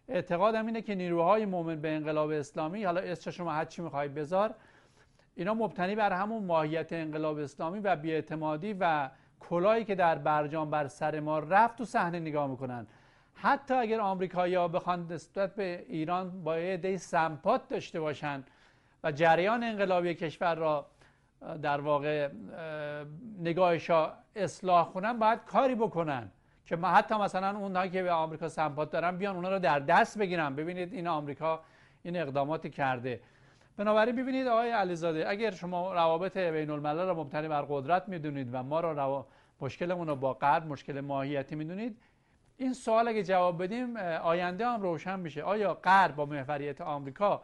اعتقادم اینه که نیروهای مؤمن به انقلاب اسلامی حالا اسمش شما هر چی می‌خواید بذار اینا مبتنی بر همون ماهیت انقلاب اسلامی و بیاعتمادی و کلایی که در برجام بر سر ما رفت تو صحنه نگاه می‌کنن. حتی اگر آمریکایی‌ها بخوان نسبت به ایران با یه سمپات داشته باشن و جریان انقلابی کشور را در واقع نگاهش اصلاح کنن باید کاری بکنن که حتی مثلا اونهایی که به آمریکا سمپات دارن بیان اونا رو در دست بگیرن. ببینید این آمریکا این اقداماتی کرده. بنابراین ببینید آقای علیزاده اگر شما روابط بین الملل را مبتنی بر قدرت می‌دونید و ما را مشکلمون رو با غرب مشکل ماهیتی می‌دونید این سوال اگه جواب بدیم آینده هم روشن میشه. آیا غرب با محوریت آمریکا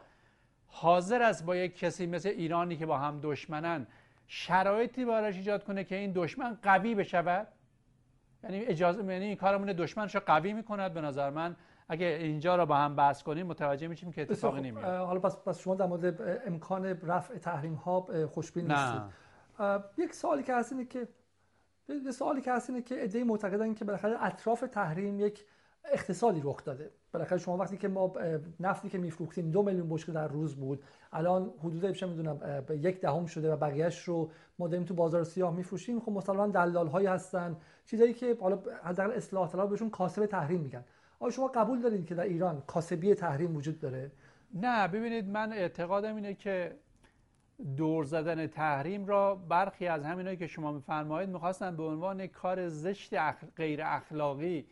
حاضر است با یک کسی مثل ایرانی که با هم دشمنن شرایطی براش ایجاد کنه که این دشمن قوی بشود؟ یعنی اجازه یعنی این کارمون دشمنش قوی می‌کند به نظر من. اگه اینجا رو با هم بحث کنیم متوجه میشیم که اتفاقی نمیاد حالا پس پس شما در مورد امکان رفع تحریم ها خوشبین نیستید. یک سوالی که هست اینه که یه سوالی که هست اینه که ایده معتقدن که بالاخره اطراف تحریم یک اقتصادی رخ داده. بالاخره شما وقتی که ما نفتی که میفروختیم دو میلیون بشکه در روز بود الان حدود چه می‌دونم یک دهم شده و بقیهش رو ما داریم تو بازار سیاه میفروشیم. خب مسلما دلال هایی هستن چیزایی که حالا حداقل اصلاح طلب بهشون کاسب تحریم میگن. آیا شما قبول دارید که در ایران کاسبی تحریم وجود داره؟ نه ببینید من اعتقادم اینه که دور زدن تحریم را برخی از همینایی که شما میفرمایید می‌خواستن به عنوان کار زشت غیر اخلاقی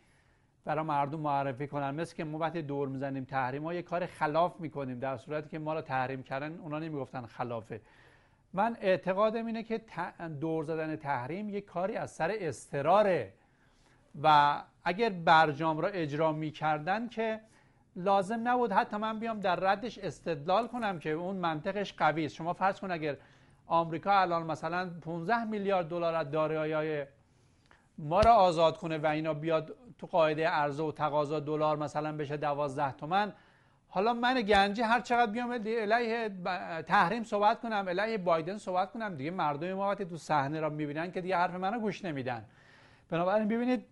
برای مردم معرفی کنن. مثل که ما وقتی دور می‌زنیم تحریم ها یه کار خلاف می‌کنیم در صورتی که ما را تحریم کردن اونا نمی‌گفتن خلافه. من اعتقادم اینه که دور زدن تحریم یک کاری از سر استراره و اگر برجام را اجرا می‌کردن که لازم نبود حتی من بیام در ردش استدلال کنم که اون منطقش قوی است. شما فرض کن اگر آمریکا الان مثلا 15 میلیارد دلار از ما را آزاد کنه و اینا بیاد تو قاعده عرضه و تقاضا دلار مثلا بشه 12 تومن. حالا من گنجی هر چقدر بیام علیه تحریم صحبت کنم علیه بایدن صحبت کنم. دیگه مردم ما وقتی تو صحنه را می‌بینن که دیگه حرف منو گوش نمیدن. بنابراین ببینید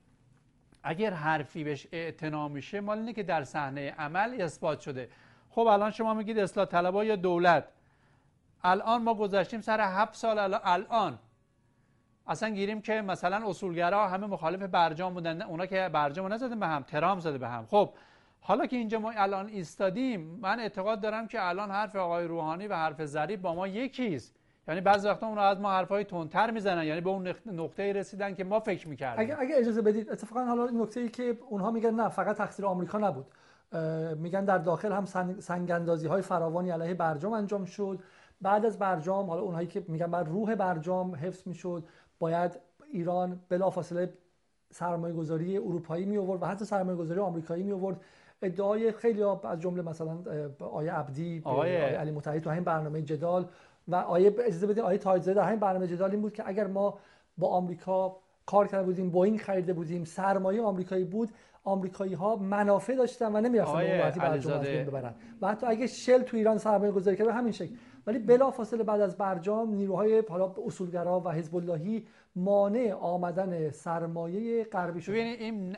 اگر حرفی بهش اعتنا میشه مال اینه که در صحنه عمل اثبات شده. خب الان شما میگید اصلاح طلبا یا دولت؟ الان ما گذاشتیم سر هفت سال الان اصلا گیریم که مثلا اصولگرا همه مخالف برجام بودن اونا که برجام نزده به هم ترام زده به هم. خب حالا که اینجا ما الان ایستادیم من اعتقاد دارم که الان حرف آقای روحانی و حرف ظریف با ما یکیست یعنی بعضی وقتا اون از ما حرفای تندتر می‌زنن یعنی به اون نقطه رسیدن که ما فکر می‌کردیم. اگه, اگه اجازه بدید اتفاقا حالا این نکته ای که اونها میگن نه فقط تقصیر آمریکا نبود. میگن در داخل هم سنگ اندازی های فراوانی علیه برجام انجام شد. بعد از برجام حالا اونهایی که میگن بعد روح برجام حفظ می‌شد. باید ایران بلافاصله سرمایه گذاری اروپایی می آورد و حتی سرمایه گذاری آمریکایی می آورد ادعای خیلی از جمله مثلا آقای عبدی آقای علی متحد تو همین برنامه جدال و آیه اجازه بدید آیه تاجزاده در همین برنامه جدال این بود که اگر ما با آمریکا کار کرده بودیم بوئینگ خریده بودیم سرمایه آمریکایی بود آمریکایی ها منافع داشتن و نمی‌رفتن به وقتی برجام ببرن. و حتی اگه شل تو ایران سرمایه گذاری کرده همین شکل. ولی بلافاصله بعد از برجام نیروهای حالا اصولگرا و حزب اللهی مانع آمدن سرمایه غربی شد ببینید این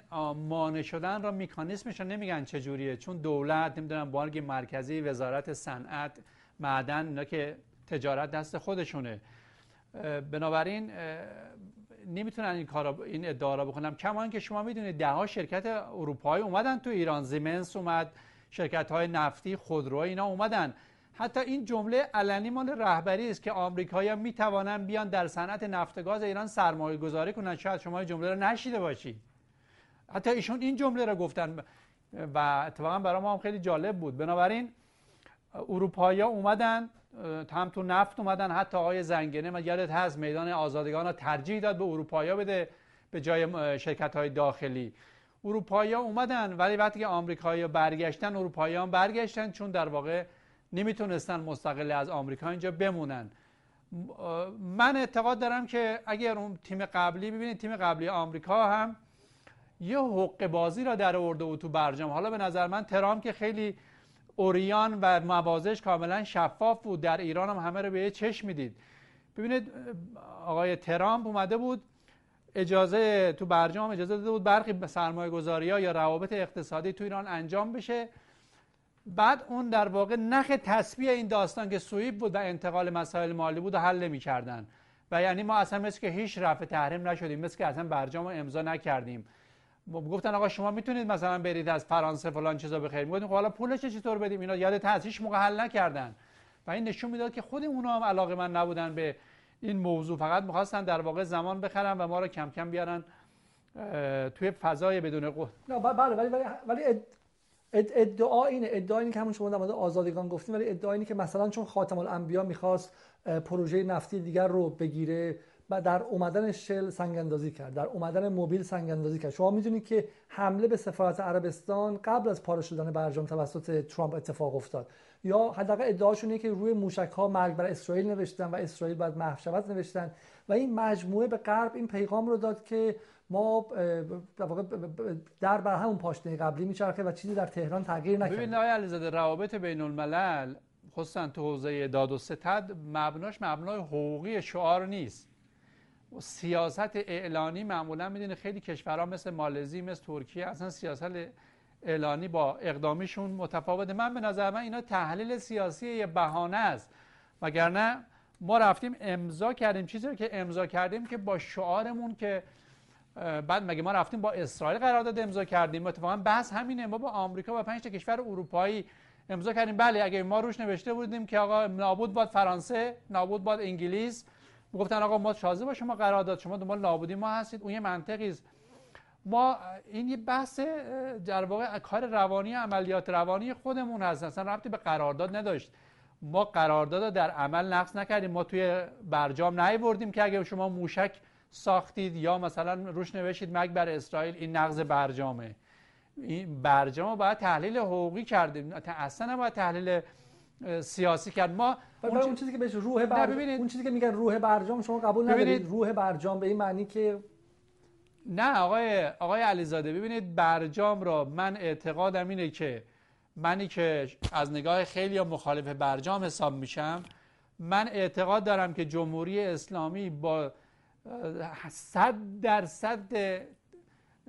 مانع شدن را مکانیزمش رو نمیگن چجوریه. چون دولت نمی‌دونم بانک مرکزی وزارت صنعت معدن اینا که تجارت دست خودشونه. بنابراین نمی‌تونن این کارا این ادعا را بکنم کما که شما می‌دونید ده ها شرکت اروپایی اومدن تو ایران. زیمنس اومد شرکت های نفتی خودرو اینا اومدن. حتی این جمله علنی مال رهبری است که آمریکایی‌ها می‌توانند بیان در صنعت نفت گاز ایران سرمایه گذاری کنند. شاید شما این جمله رو نشیده باشید. حتی ایشون این جمله رو گفتن و اتفاقا برای ما هم خیلی جالب بود. بنابراین اروپایی اومدن هم تو نفت اومدن حتی آقای زنگنه من یادت هست میدان آزادگان ها ترجیح داد به اروپایی بده به جای شرکت های داخلی. اروپایی اومدن ولی وقتی که آمریکایی برگشتن اروپایی برگشتن چون در واقع نمی‌تونستن مستقل از آمریکا اینجا بمونن. من اعتقاد دارم که اگر اون تیم قبلی ببینید تیم قبلی آمریکا هم یه حق بازی را در آورده بود تو برجام. حالا به نظر من ترام که خیلی اوریان و موازش کاملا شفاف بود در ایران هم همه رو به یه چشم می‌دید. ببینید آقای ترامپ اومده بود اجازه تو برجام اجازه داده بود برخی سرمایه گذاری ها یا روابط اقتصادی تو ایران انجام بشه. بعد اون در واقع نخ تسبیح این داستان که سویب بود و انتقال مسائل مالی بود و حل نمی‌کردن. و یعنی ما اصلا مثل که هیچ رفع تحریم نشدیم مثل که اصلا برجام امضا نکردیم. گفتن آقا شما می‌تونید مثلا برید از فرانسه فلان چیزا بخرید. می‌گفتیم خب حالا پولش چطور بدیم؟ اینا یادت هست هیچ موقع حل نکردن. و این نشون می‌داد که خود اونا هم علاقه من نبودن به این موضوع. فقط می‌خواستن در واقع زمان بخرن و ما رو کم کم بیارن توی فضای بدون قد بله ولی ولی ولی ادعا اینه ادعا اینه که همون شما در مورد آزادگان گفتیم ولی ادعا اینه که مثلا چون خاتم الانبیا می‌خواست پروژه نفتی دیگر رو بگیره و در اومدن شل سنگ اندازی کرد در اومدن موبیل سنگ اندازی کرد. شما می‌دونید که حمله به سفارت عربستان قبل از پاره شدن برجام توسط ترامپ اتفاق افتاد. یا حداقل ادعاشون اینه که روی موشک ها مرگ بر اسرائیل نوشتن و اسرائیل باید محو نوشتن. و این مجموعه به غرب این پیغام رو داد که ما در واقع در بر همون پاشنه قبلی میچرخه و چیزی در تهران تغییر نکرده. ببینید آقای علیزاده روابط بین الملل خصوصا تو حوزه داد و ستد مبناش مبنای حقوقی شعار نیست. سیاست اعلانی معمولا می‌دونه خیلی کشورها مثل مالزی مثل ترکیه اصلا سیاست اعلانی با اقدامیشون متفاوته. من به نظر من اینا تحلیل سیاسی یه بهانه است. وگرنه ما رفتیم امضا کردیم. چیزی رو که امضا کردیم که با شعارمون که بعد مگه ما رفتیم با اسرائیل قرارداد امضا کردیم؟ اتفاقا بحث همینه. ما با آمریکا و پنج تا کشور اروپایی امضا کردیم. بله اگه ما روش نوشته بودیم که آقا نابود باد فرانسه نابود باد انگلیس. گفتن آقا ما شازه با شما قرارداد شما دنبال نابودی ما هستید. اون یه منطقی است. ما این یه بحث در واقع کار روانی عملیات روانی خودمون هست. اصلا ربطی به قرارداد نداشت. ما قرارداد در عمل نقص نکردیم. ما توی برجام نیوردیم که اگه شما موشک ساختید یا مثلا روش نوشید مگ بر اسرائیل این نقض برجامه. این برجام باید تحلیل حقوقی کردیم. اصلا باید تحلیل سیاسی کرد. ما اون, اون چیزی که بهش روح برجام اون چیزی که میگن روح برجام شما قبول ندارید. روح برجام به این معنی که نه آقای آقای علیزاده ببینید برجام را من اعتقادم اینه که منی که از نگاه خیلی مخالف برجام حساب میشم من اعتقاد دارم که جمهوری اسلامی با صد درصد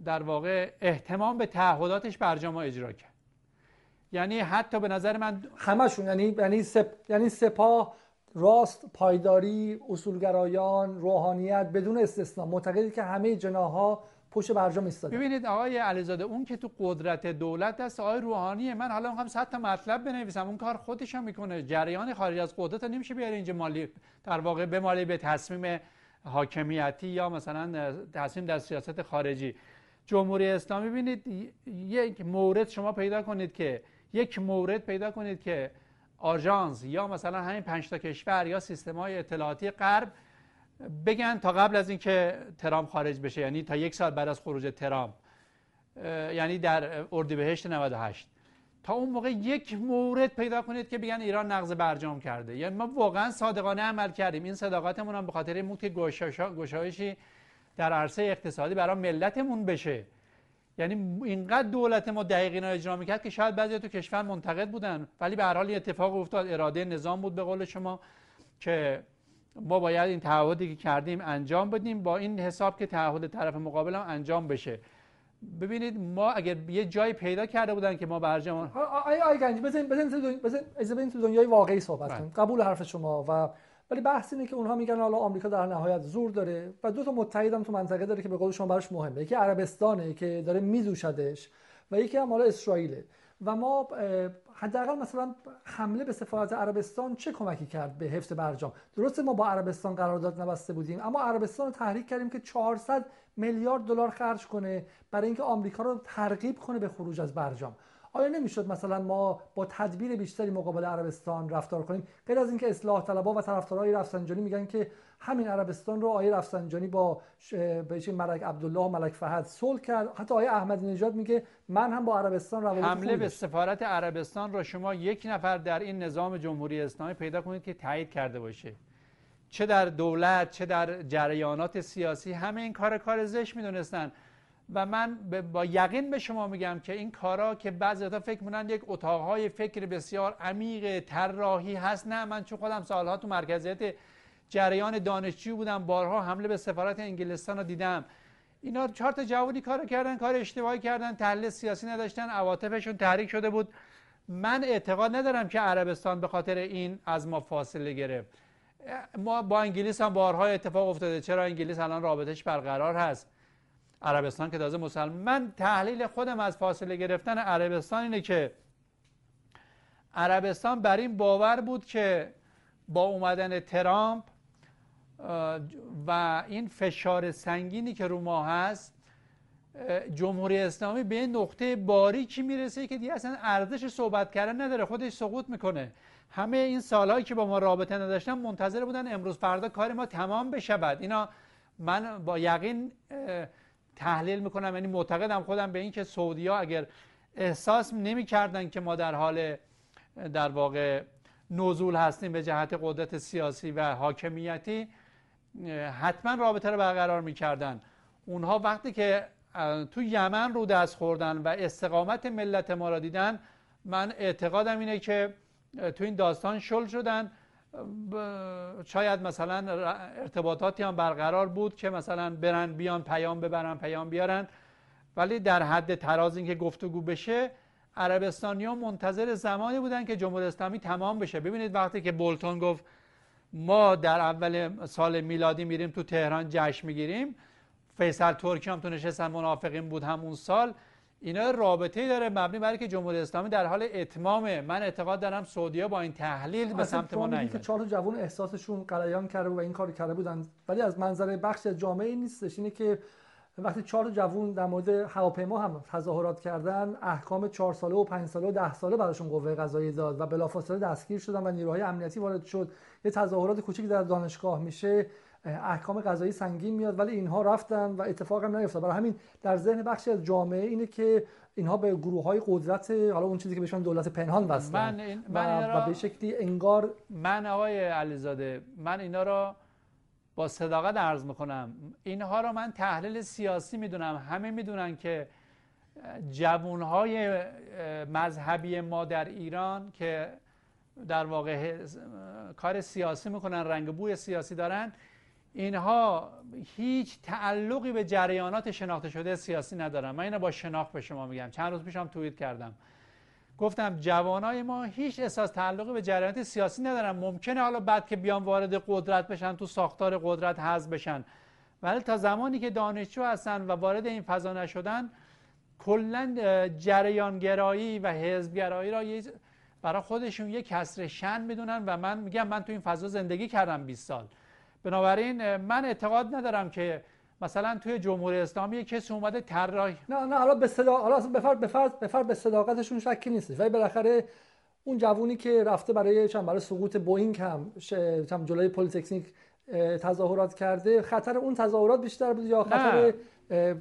در واقع احتمام به تعهداتش برجام اجرا کرد. یعنی حتی به نظر من همشون یعنی یعنی سپ... یعنی سپاه راست پایداری اصولگرایان روحانیت بدون استثنا معتقدی که همه جناها پشت برجام ایستاده. ببینید آقای علیزاده اون که تو قدرت دولت است آقای روحانیه من حالا می‌خوام صد تا مطلب بنویسم. اون کار خودش می‌کنه. جریان خارج از قدرت نمیشه بیاره اینجا مالی در واقع به مالی به تصمیم حاکمیتی یا مثلا تصمیم در سیاست خارجی. جمهوری اسلامی ببینید یک مورد شما پیدا کنید که یک مورد پیدا کنید که آژانس یا مثلا همین پنج تا کشور یا سیستم های اطلاعاتی غرب بگن تا قبل از اینکه ترام خارج بشه. یعنی تا یک سال بعد از خروج ترام یعنی در اردیبهشت 98 تا اون موقع یک مورد پیدا کنید که بگن ایران نقض برجام کرده. یعنی ما واقعا صادقانه عمل کردیم. این صداقتمون هم به خاطر این که گشایشی در عرصه اقتصادی برای ملتمون بشه. یعنی اینقدر دولت ما دقیق اینا اجرا می‌کرد که شاید بعضی تو کشور منتقد بودن. ولی به هر حال اتفاق افتاد. اراده نظام بود به قول شما که ما باید این تعهدی که کردیم انجام بدیم. با این حساب که تعهد طرف مقابل هم انجام بشه. ببینید ما اگر یه جایی پیدا کرده بودن که ما برجام آی آی گنج بزن بزن بزن تو دنیای واقعی صحبت کنیم. بله. قبول حرف شما و ولی بحث اینه که اونها میگن حالا آمریکا در نهایت زور داره و دو تا متحد تو منطقه داره که به قول شما براش مهمه. یکی عربستانه که داره میزوشدش و یکی هم حالا اسرائیله. و ما حداقل مثلا حمله به سفارت عربستان چه کمکی کرد به حفظ برجام؟ درسته ما با عربستان قرارداد نبسته بودیم اما عربستان رو تحریک کردیم که 400 میلیارد دلار خرج کنه برای اینکه آمریکا رو ترغیب کنه به خروج از برجام. آیا نمی‌شد مثلا ما با تدبیر بیشتری مقابل عربستان رفتار کنیم؟ غیر از اینکه اصلاح طلبها و طرفدارای رفسنجانی میگن که همین عربستان رو آیه رفسنجانی با به ملک عبدالله و ملک فهد صلح کرد. حتی آیه احمدی نژاد میگه من هم با عربستان روابط حمله به سفارت عربستان رو شما یک نفر در این نظام جمهوری اسلامی پیدا کنید که تایید کرده باشه. چه در دولت چه در جریانات سیاسی همه این کار کار زشت می‌دونستن. و من با یقین به شما میگم که این کارا که بعضی تا فکر می‌کنن یک اتاقهای فکر بسیار عمیق طراحی هست. نه من چون خودم سالها تو مرکزیت جریان دانشجو بودم بارها حمله به سفارت انگلستان رو دیدم. اینا چهار تا جوانی کار کردن کار اشتباهی کردن تحلیل سیاسی نداشتن عواطفشون تحریک شده بود. من اعتقاد ندارم که عربستان به خاطر این از ما فاصله گرفت. ما با انگلیس هم بارها اتفاق افتاده. چرا انگلیس الان رابطش برقرار هست؟ عربستان که تازه مسلمان. من تحلیل خودم از فاصله گرفتن عربستان اینه که عربستان بر این باور بود که با اومدن ترامپ و این فشار سنگینی که رو ما هست جمهوری اسلامی به نقطه باریکی می‌رسه که دیگه اصلا ارزش صحبت کردن نداره. خودش سقوط می‌کنه. همه این سالهایی که با ما رابطه نداشتن منتظر بودن امروز فردا کار ما تمام بشه. اینا من با یقین تحلیل می‌کنم. یعنی معتقدم خودم به این که سعودیا اگر احساس نمی‌کردن که ما در حال در واقع نزول هستیم به جهت قدرت سیاسی و حاکمیتی حتما رابطه رو برقرار می‌کردن. اونها وقتی که تو یمن رو دست خوردن و استقامت ملت ما را دیدن من اعتقادم اینه که تو این داستان شل شدن. شاید مثلا ارتباطاتی هم برقرار بود که مثلا برن بیان پیام ببرن پیام بیارن. ولی در حد تراز اینکه گفتگو بشه عربستانی ها منتظر زمانی بودن که جمهوری اسلامی تمام بشه. ببینید وقتی که بولتون گفت ما در اول سال میلادی میریم تو تهران جشن می‌گیریم. فیصل ترکی هم تو نشستن منافقین بود همون سال. اینا رابطه داره مبنی برای که جمهوری اسلامی در حال اتمامه. من اعتقاد دارم سعودیا با این تحلیل به سمت ما نیومد که چهار جوان احساسشون قلیان کرده و این کار کرده بودن. ولی از منظر بخش جامعه نیستش. اینه که وقتی چهار جوون در مورد هواپیما هم تظاهرات کردن احکام چهار ساله و پنج ساله و ده ساله براشون قوه قضایی داد و بلافاصله دستگیر شدن و نیروهای امنیتی وارد شد. یه تظاهرات کوچیک در دانشگاه میشه. احکام قضایی سنگین میاد ولی اینها رفتن و اتفاق هم نیفتاد. برای همین در ذهن بخشی از جامعه اینه که اینها به گروه های قدرت حالا اون چیزی که بهشون دولت پنهان بستن من من و, به شکلی انگار من آقای علیزاده من اینا را با صداقت عرض می‌کنم. اینها را من تحلیل سیاسی می‌دونم. همه می‌دونن که جوانهای مذهبی ما در ایران که در واقع کار سیاسی می‌کنن رنگ بوی سیاسی دارن اینها هیچ تعلقی به جریانات شناخته شده سیاسی ندارن. من اینو با شناخت به شما میگم. چند روز پیشم توییت کردم. گفتم جوانای ما هیچ احساس تعلقی به جریانات سیاسی ندارن. ممکنه حالا بعد که بیان وارد قدرت بشن تو ساختار قدرت حذف بشن. ولی تا زمانی که دانشجو هستن و وارد این فضا نشدن کلا جریانگرایی و حزبگرایی را برای خودشون یک کسر شن می‌دونن و من میگم من تو این فضا زندگی کردم 20 سال. بنابراین من اعتقاد ندارم که مثلا توی جمهوری اسلامی کسی اومده طراح نه نه حالا به صدا حالا به فرض به فرض به فرض به صداقتشون شکی نیست. ولی بالاخره اون جوونی که رفته برای چند برای سقوط بوئینگ هم چند جلوی پلیتکنیک تظاهرات کرده خطر اون تظاهرات بیشتر بود یا خطر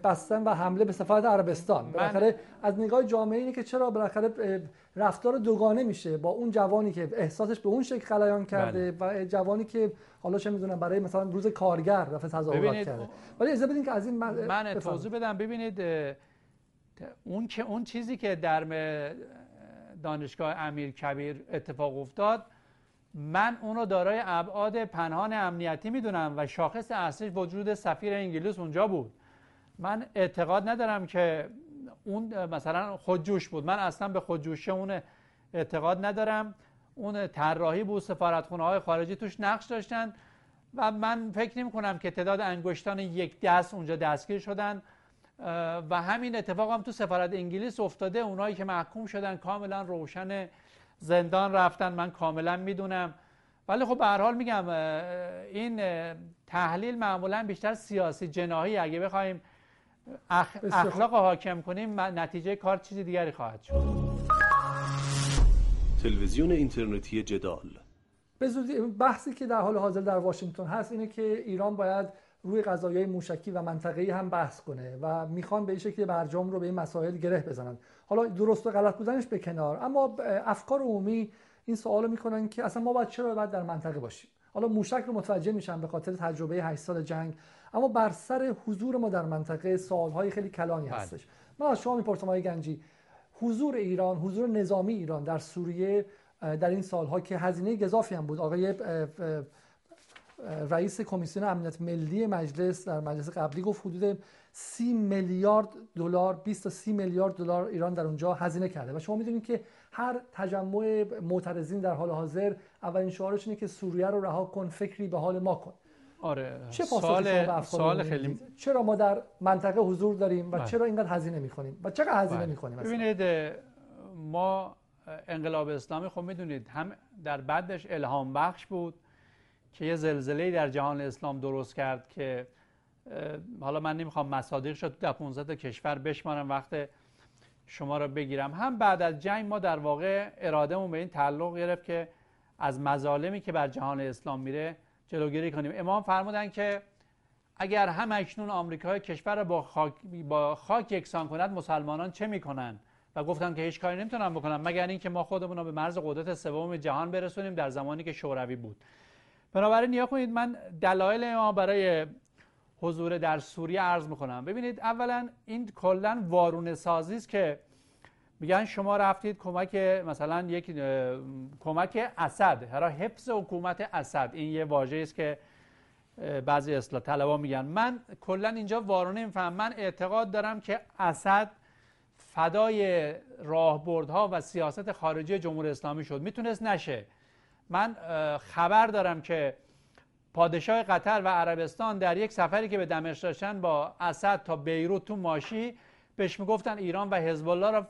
بستن و حمله به سفارت عربستان. بالاخره از نگاه جامعه اینه که چرا بالاخره رفتار دوگانه میشه با اون جوانی که احساسش به اون شکل خلایان کرده بله. و جوانی که حالا چه می‌دونم برای مثلا روز کارگر رفت تظاهرات کرده. ولی اجازه بدین که از این من, من توضیح بدم. ببینید اون که اون چیزی که در دانشگاه امیر کبیر اتفاق افتاد من اونو دارای ابعاد پنهان امنیتی می‌دونم و شاخص اصلیش وجود سفیر انگلیس اونجا بود. من اعتقاد ندارم که اون مثلا خودجوش بود. من اصلا به خودجوشی اون اعتقاد ندارم. اون طراحی بود سفارتخونه های خارجی توش نقش داشتن و من فکر نمی کنم که تعداد انگشتان یک دست اونجا دستگیر شدن. و همین اتفاق هم تو سفارت انگلیس افتاده. اونایی که محکوم شدن کاملا روشن زندان رفتن. من کاملا می‌دونم. ولی خب به حال میگم این تحلیل معمولا بیشتر سیاسی جناحی اگه بخوایم اخلاق حاکم کنیم نتیجه کار چیز دیگری خواهد شد. تلویزیون اینترنتی جدال. به بحثی که در حال حاضر در واشنگتن هست اینه که ایران باید روی قضایای موشکی و منطقه‌ای هم بحث کنه و می‌خوان به این شکلی برجام رو به این مسائل گره بزنن. حالا درست و غلط بودنش به کنار. اما افکار عمومی این سوالو می‌کنن که اصلا ما باید چرا باید در منطقه باشیم؟ حالا موشک رو متوجه میشن به خاطر تجربه 8 سال جنگ. اما بر سر حضور ما در منطقه سوالهای خیلی کلانی بله. هستش. من از شما می‌پرسم آقای گنجی حضور ایران حضور نظامی ایران در سوریه در این سالها که هزینه گذافی هم بود آقای رئیس کمیسیون امنیت ملی مجلس در مجلس قبلی گفت حدود سی میلیارد دلار 20 تا 30 میلیارد دلار ایران در اونجا هزینه کرده. و شما می‌دونید که هر تجمع معترضین در حال حاضر اولین شعارش اینه که سوریه رو رها کن فکری به حال ما کن. آره. چه سوال, سوال خیلی چرا ما در منطقه حضور داریم و بله. چرا اینقدر هزینه می‌کنیم و چقدر هزینه بله. می‌کنیم ببینید ما انقلاب اسلامی خب می‌دونید هم در بعدش الهام بخش بود که یه زلزله در جهان اسلام درست کرد که حالا من نمی‌خوام مصادیق شد در 15 کشور بشمارم وقت شما را بگیرم. هم بعد از جنگ ما در واقع ارادهمون به این تعلق گرفت که از مظالمی که بر جهان اسلام میره جلوگیری کنیم. امام فرمودن که اگر هم اکنون آمریکا کشور را با خاک, با خاک یکسان کند مسلمانان چه می‌کنن؟ و گفتن که هیچ کاری نمی‌تونن بکنن مگر اینکه ما خودمون رو به مرز قدرت سوم جهان برسونیم در زمانی که شوروی بود. بنابراین نیا کنید من دلایل ما برای حضور در سوریه عرض می‌کنم. ببینید اولا این کلا وارونه سازی است که میگن شما رفتید کمک مثلا یک کمک اسد هر حفظ حکومت اسد. این یه واژه است که بعضی اصلاح طلبا میگن. من کلا اینجا وارونه میفهم من اعتقاد دارم که اسد فدای راهبردها و سیاست خارجی جمهوری اسلامی شد. می‌تونست نشه. من خبر دارم که پادشاه قطر و عربستان در یک سفری که به دمشق داشتن با اسد تا بیروت تو ماشی بهش می‌گفتن ایران و حزب الله را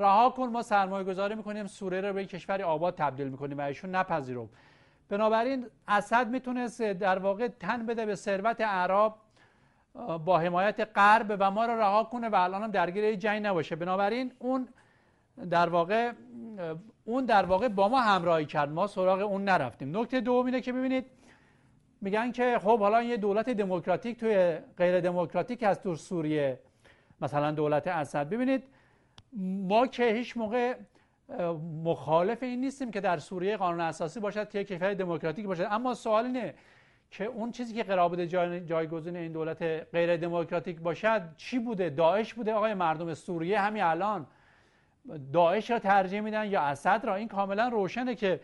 رها کن ما سرمایه گذاری می‌کنیم سوره رو به کشوری آباد تبدیل می‌کنیم و ایشون نپذیرفت بنابراین اسد می‌تونست در واقع تن بده به ثروت عرب با حمایت غرب و ما رو رها کنه و الان هم درگیر جنگ نباشه. بنابراین اون در واقع اون در واقع با ما همراهی کرد. ما سراغ اون نرفتیم. نکته دوم اینه که ببینید میگن که خب حالا یه دولت دموکراتیک توی غیر دموکراتیک از تو سوریه مثلا دولت اسد. ببینید ما که هیچ موقع مخالف این نیستیم که در سوریه قانون اساسی باشد که کشور دموکراتیک باشد. اما سوال اینه که اون چیزی که قرار بوده جای جایگزین این دولت غیر دموکراتیک باشد چی بوده؟ داعش بوده. آقای مردم سوریه همین الان داعش را ترجیح میدن یا اسد را؟ این کاملا روشنه که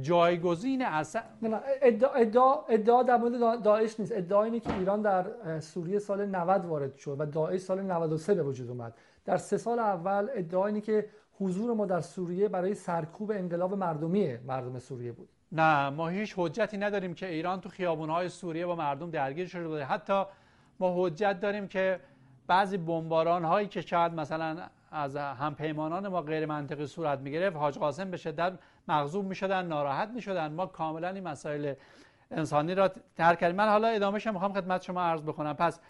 جایگزین اسد نه ادعا, ادعا, ادعا در مورد داعش نیست. ادعا اینه که ایران در سوریه سال 90 وارد شد و داعش سال 93 به وجود اومد. در سه سال اول ادعا اینه که حضور ما در سوریه برای سرکوب انقلاب مردمی مردم سوریه بود. نه ما هیچ حجتی نداریم که ایران تو خیابونهای سوریه با مردم درگیر شده بوده حتی ما حجت داریم که بعضی بمباران هایی که شاید مثلا از همپیمانان ما غیر منطقی صورت می‌گرفت حاج قاسم به شدت مغضوب می‌شدن ناراحت می‌شدن. ما کاملا این مسائل انسانی را ترک کردیم. من حالا ادامهش می‌خوام خدمت شما عرض بکنم. پس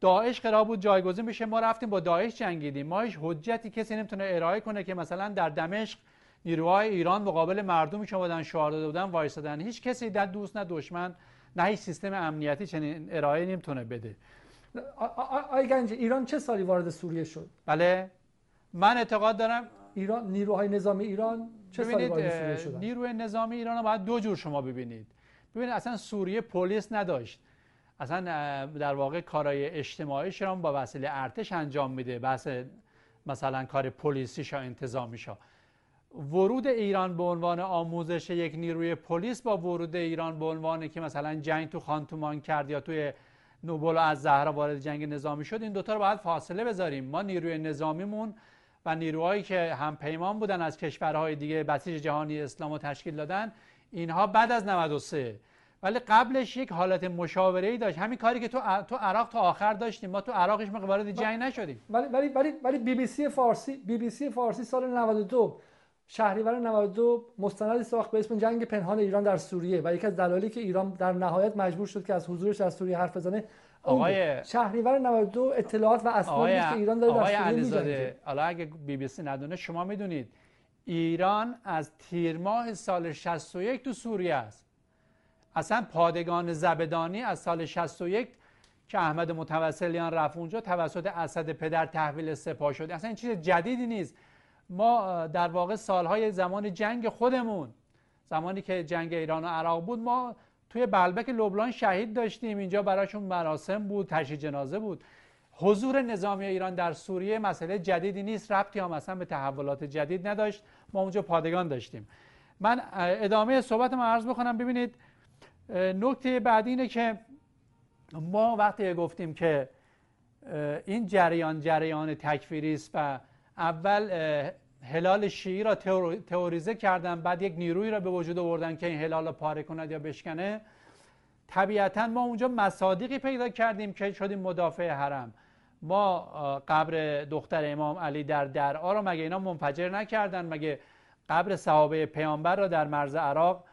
داعش قرار بود جایگزین بشه. ما رفتیم با داعش جنگیدیم. ما هیچ حجتی کسی نمی‌تونه ارائه کنه که مثلا در دمشق نیروهای ایران مقابل مردمی که بودن شعار داده بودن وایسادن. هیچ کسی در دوست نه دشمن نه هیچ سیستم امنیتی چنین ارائه نمی‌تونه بده. آی گنج ایران چه سالی وارد سوریه شد؟ بله. من اعتقاد دارم ایران نیروهای نظامی ایران چه سالی وارد سوریه شدن؟ نیروی نظامی ایران رو باید دو جور شما ببینید. ببینید اصلا سوریه پلیس نداشت. اصلا در واقع کارهای اجتماعیش رو با وسیله ارتش انجام میده بحث مثلا کار پلیسیش و انتظامیش ورود ایران به عنوان آموزش یک نیروی پلیس با ورود ایران به عنوان که مثلا جنگ تو خانتومان کرد یا توی نوبل از زهرا وارد جنگ نظامی شد این دوتا رو باید فاصله بذاریم. ما نیروی نظامیمون و نیروهایی که هم پیمان بودن از کشورهای دیگه بسیج جهانی اسلام رو تشکیل دادن اینها بعد از 93 ولی قبلش یک حالت مشاوره ای داشت. همین کاری که تو تو عراق تا آخر داشتیم. ما تو عراقش ما وارد جنگ نشدیم. ولی ولی ولی ولی بی بی سی فارسی بی بی سی فارسی سال 92 شهریور 92 مستندی ساخت به اسم جنگ پنهان ایران در سوریه و یکی از دلایلی که ایران در نهایت مجبور شد که از حضورش در سوریه حرف بزنه آقای شهریور 92 اطلاعات و اسنادی که ایران داره در سوریه حالا اگه بی بی سی ندونه شما می‌دونید ایران از تیر ماه سال 61 تو سوریه است. اصلا پادگان زبدانی از سال 61 که احمد متوسلیان رفت اونجا توسط اسد پدر تحویل سپاه شد اصلا این چیز جدیدی نیست. ما در واقع سالهای زمان جنگ خودمون زمانی که جنگ ایران و عراق بود ما توی بلبک لبنان شهید داشتیم. اینجا براشون مراسم بود تشییع جنازه بود. حضور نظامی ایران در سوریه مسئله جدیدی نیست. ربطی هم مثلا به تحولات جدید نداشت. ما اونجا پادگان داشتیم. من ادامه صحبت ما عرض بکنم. ببینید نکته بعدی اینه که ما وقتی گفتیم که این جریان جریان تکفیری است و اول هلال شیعی را تئوریزه کردن بعد یک نیروی را به وجود آوردن که این هلال را پاره کند یا بشکنه طبیعتا ما اونجا مصادیقی پیدا کردیم که شدیم مدافع حرم. ما قبر دختر امام علی در درعا را مگه اینا منفجر نکردن؟ مگه قبر صحابه پیامبر را در مرز عراق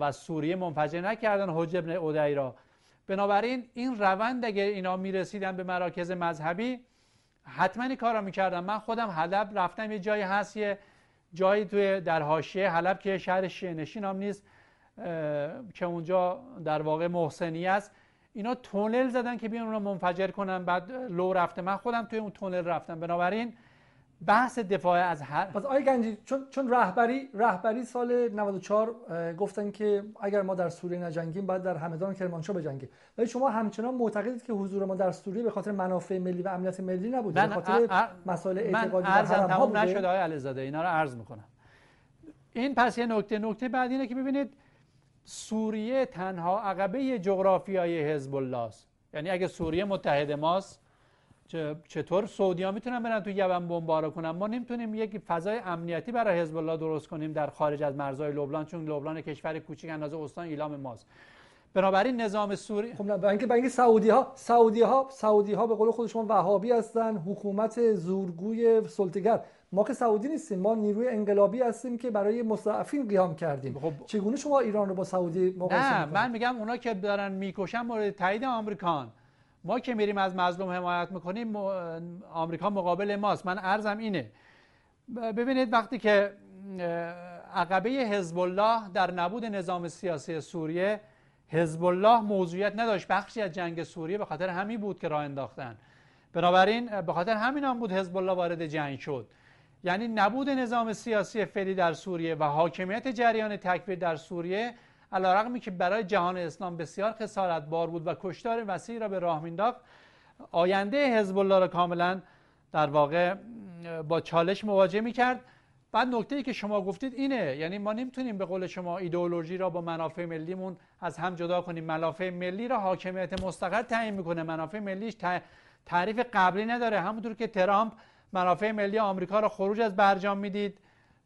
و سوریه منفجر نکردن حج ابن اودعی را. بنابراین این روند اگر اینا می‌رسیدن به مراکز مذهبی حتما این کار را می‌کردن. من خودم حلب رفتم یه جایی هست یه جایی توی در حاشیه حلب که شهر شیعه هم نیست که اونجا در واقع محسنی است. اینا تونل زدن که بیان اون رو منفجر کنن بعد لو رفته. من خودم توی اون تونل رفتم. بنابراین بحث دفاع از هر پس آقای گنجی چون چون رهبری رهبری سال 94 گفتن که اگر ما در سوریه نجنگیم باید در همدان کرمانشاه بجنگیم. ولی شما همچنان معتقدید که حضور ما در سوریه به خاطر منافع ملی و امنیت ملی نبوده به خاطر مسائل اعتقادی من و تمام نشده آقای علیزاده اینا رو عرض می‌کنم. این پس یه نکته نکته بعد اینه که ببینید سوریه تنها عقبه جغرافیایی حزب الله است. یعنی اگه سوریه متحد ماست چطور سعودی ها می‌تونن برن تو یمن بمبارو کنن؟ ما نمی‌تونیم یک فضای امنیتی برای حزب الله درست کنیم در خارج از مرزهای لبنان چون لبنان کشور کوچیک اندازه استان ایلام ماست. بنابراین نظام سوری خب نه برای اینکه سعودی ها سعودی ها سعودی ها به قول خود شما وهابی هستن حکومت زورگوی سلطگر ما که سعودی نیستیم ما نیروی انقلابی هستیم که برای مستضعفین قیام کردیم. خب چگونه شما ایران رو با سعودی مقایسه نه من میگم اونا که دارن می‌کشن مورد تایید آمریکان. ما که میریم از مظلوم حمایت می‌کنیم آمریکا مقابل ماست. من ارزم اینه. ببینید وقتی که عقبه حزب الله در نبود نظام سیاسی سوریه حزب الله موضوعیت نداشت. بخشی از جنگ سوریه به خاطر همین بود که راه انداختن. بنابراین به خاطر همین هم بود حزب الله وارد جنگ شد. یعنی نبود نظام سیاسی فعلی در سوریه و حاکمیت جریان تکفیر در سوریه علیرغمی که برای جهان اسلام بسیار خسارت بار بود و کشتار وسیعی را به راه مینداخت آینده حزب الله را کاملا در واقع با چالش مواجه می‌کرد. بعد نکته ای که شما گفتید اینه یعنی ما نمی‌تونیم به قول شما ایدئولوژی را با منافع ملیمون از هم جدا کنیم. منافع ملی را حاکمیت مستقر تعیین می‌کنه. منافع ملیش تعریف قبلی نداره. همونطور که ترامپ منافع ملی آمریکا را خروج از برجام می‌دید.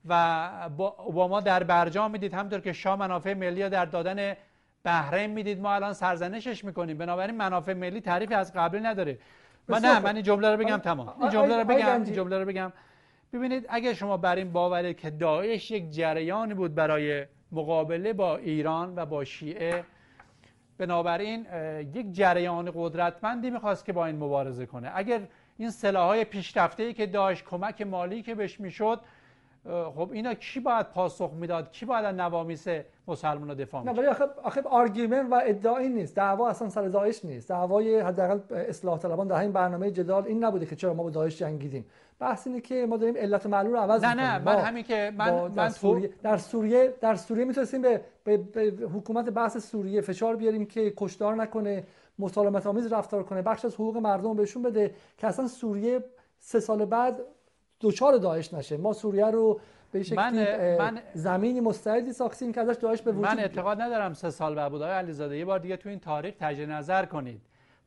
و با اوباما در برجام می‌دید. همطور که شاه منافع ملی در دادن بحرین می‌دید. ما الان سرزنشش می‌کنیم. بنابراین منافع ملی تعریفی از قبل نداره. من نه من این جمله رو بگم تمام. این جمله رو بگم این جمله رو بگم. ببینید اگر شما بر این باوره که داعش یک جریانی بود برای مقابله با ایران و با شیعه بنابراین یک جریان قدرتمندی می‌خواست که با این مبارزه کنه. اگر این سلاحهای پیشرفته که داشت کمک مالی که بهش می‌شد خب اینا کی باید پاسخ می‌داد؟ کی باید نوامیس مسلمان دفاع نه ولی آخه آخه argument و ادعایی نیست. دعوا اصلا سر داعش نیست. دعوای حداقل اصلاح طلبان در این برنامه جدال این نبوده که چرا ما با داعش جنگیدیم. بحث اینه که ما داریم علت معلول رو عوض نه نه من همین که من من در سوریه در سوریه در سوریه می‌تونستیم به, به, به حکومت بحث سوریه فشار بیاریم که کشدار نکنه مسالمت آمیز رفتار کنه بخش از حقوق مردم بهشون بده که اصلا سوریه سه سال بعد دوچار داعش نشه. ما سوریه رو به شکلی من, من زمینی مستعدی ساختیم که ازش داعش به وجود من اعتقاد ندارم سه سال بعد بود. علیزاده یه بار دیگه تو این تاریخ تجه نظر کنید.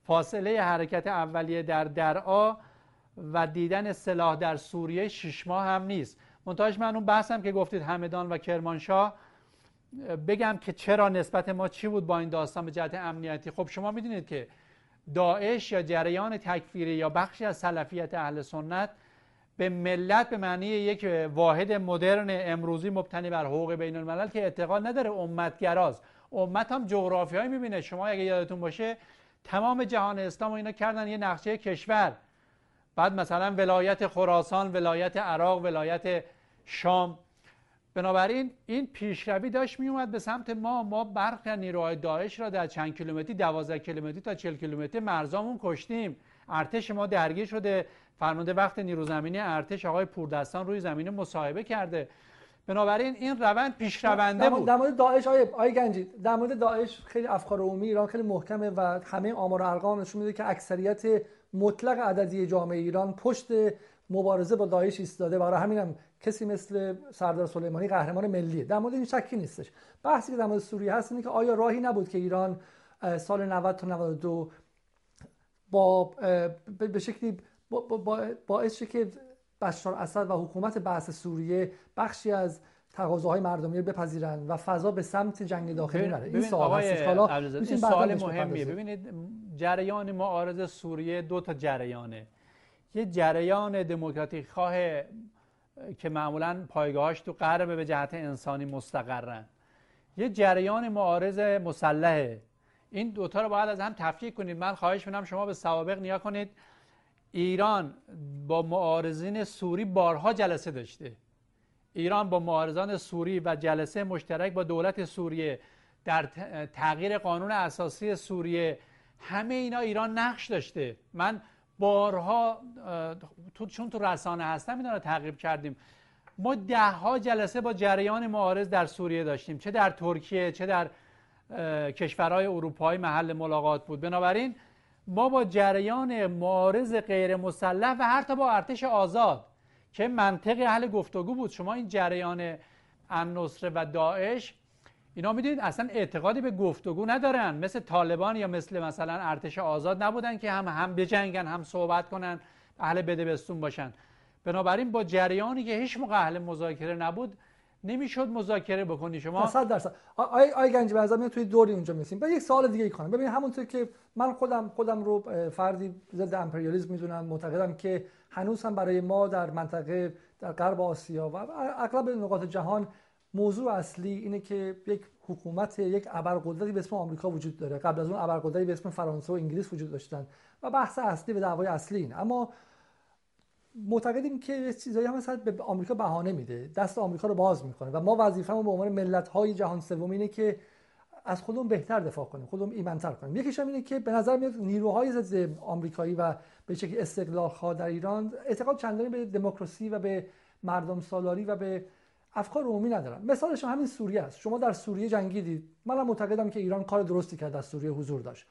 فاصله حرکت اولیه در درعا و دیدن سلاح در سوریه شش ماه هم نیست. منتهاش من اون بحثم که گفتید همدان و کرمانشاه. بگم که چرا نسبت ما چی بود با این داستان به جهت امنیتی؟ خب شما می‌دونید که داعش یا جریان تکفیری یا بخشی از سلفیت اهل سنت به ملت به معنی یک واحد مدرن امروزی مبتنی بر حقوق بین الملل که اعتقاد نداره امتگراست امت هم جغرافیایی می‌بینه. شما اگه یادتون باشه تمام جهان اسلام و اینا کردن یه نقشه کشور. بعد مثلا ولایت خراسان ولایت عراق ولایت شام. بنابراین این پیشروی داشت میومد به سمت ما. ما برخی نیروهای داعش را در چند کیلومتری 12 کیلومتری تا 40 کیلومتری مرزامون کشتیم. ارتش ما درگیر شده. فرمانده وقت نیرو زمینی ارتش آقای پوردستان روی زمین مصاحبه کرده. بنابراین این روند پیشرونده بود. در مورد داعش آیه آیه گنجی در مورد داعش خیلی افکار عمومی ایران خیلی محکمه و همه آمار و ارقام نشون میده که اکثریت مطلق عددی جامعه ایران پشت مبارزه با داعش ایستاده. برای همینم کسی مثل سردار سلیمانی قهرمان ملیه در مورد این شکی نیستش. بحثی که در مورد سوریه هست اینه که آیا راهی نبود که ایران سال 90 تا 92 با به شکلی باعث شد که بشار اسد و حکومت بعث سوریه بخشی از تقاضاهای مردمی رو بپذیرن و فضا به سمت جنگ داخلی نره. این سوال هست. حالا این سوال مهمیه. ببینید جریان معارض سوریه دو تا جریانه. یه جریان دموکراتیک خواه که معمولا پایگاهاش تو غرب به جهت انسانی مستقرن. یه جریان معارض مسلحه. این دوتا رو باید از هم تفکیک کنید. من خواهش می‌کنم شما به سوابق نیا کنید. ایران با معارضین سوری بارها جلسه داشته. ایران با معارضان سوری و جلسه مشترک با دولت سوریه در تغییر قانون اساسی سوریه. همه اینا ایران نقش داشته. من بارها تو چون تو رسانه هستم اینا رو تعقیب کردیم. ما ده ها جلسه با جریان معارض در سوریه داشتیم. چه در ترکیه چه در کشورهای اروپایی محل ملاقات بود. بنابراین ما با جریان معارض غیر مسلح و حتی با ارتش آزاد که منطق اهل گفتگو بود شما این جریان النصره و داعش اینا می‌دونید اصلا اعتقادی به گفتگو ندارن. مثل طالبان یا مثل مثلا ارتش آزاد نبودن که هم هم بجنگن هم صحبت کنن اهل بدبستون باشن. بنابراین با جریانی که هیچ موقع اهل مذاکره نبود نمی‌شد مذاکره بکنی شما؟ 100 درصد. آی آی گنجی به توی دوری اونجا میسیم به یک سوال دیگه ای کنم. ببین همونطور که من خودم خودم رو فردی ضد امپریالیسم می‌دونم معتقدم که هنوز هم برای ما در منطقه در غرب آسیا و اغلب نقاط جهان موضوع اصلی اینه که یک حکومت یک ابرقدرتی به اسم آمریکا وجود داره. قبل از اون ابرقدرتی به اسم فرانسه و انگلیس وجود داشتن و بحث اصلی و دعوای اصلی این اما معتقدیم که چیزایی هم مثلا به آمریکا بهانه میده. دست آمریکا رو باز می‌کنه و ما وظیفه‌مون به عنوان ملت های جهان سوم اینه که از خودمون بهتر دفاع کنیم خودمون ایمنتر کنیم. یکیش هم اینه که به نظر میاد نیروهای ضد آمریکایی و به شکلی استقلال خواه در ایران اعتقاد چندانی به دموکراسی و به مردم سالاری و به افکار عمومی ندارن. مثالش همین سوریه است. شما در سوریه جنگیدید. منم معتقدم که ایران کار درستی کرد در سوریه حضور داشت.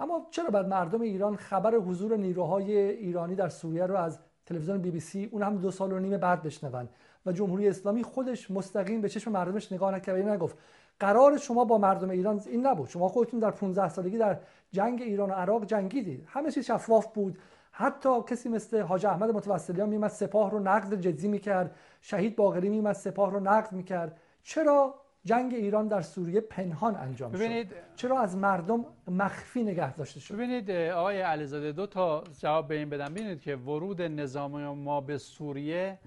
اما چرا بعد مردم ایران خبر حضور نیروهای ایرانی در سوریه رو از تلویزیون بی بی سی اون هم دو سال و نیم بعد بشنون و جمهوری اسلامی خودش مستقیم به چشم مردمش نگاه نکرد نگفت قرار شما با مردم ایران این نبود. شما خودتون در 15 سالگی در جنگ ایران و عراق جنگیدید. همه چیز شفاف بود. حتی کسی مثل حاج احمد متوسلیان میمد سپاه رو نقد جدی می‌کرد. شهید باقری میمد سپاه رو نقد می‌کرد. چرا جنگ ایران در سوریه پنهان انجام ببینید شد چرا از مردم مخفی نگه داشته شد؟ ببینید آقای علیزاده دو تا جواب به این بدم. ببینید که ورود نظام ما به سوریه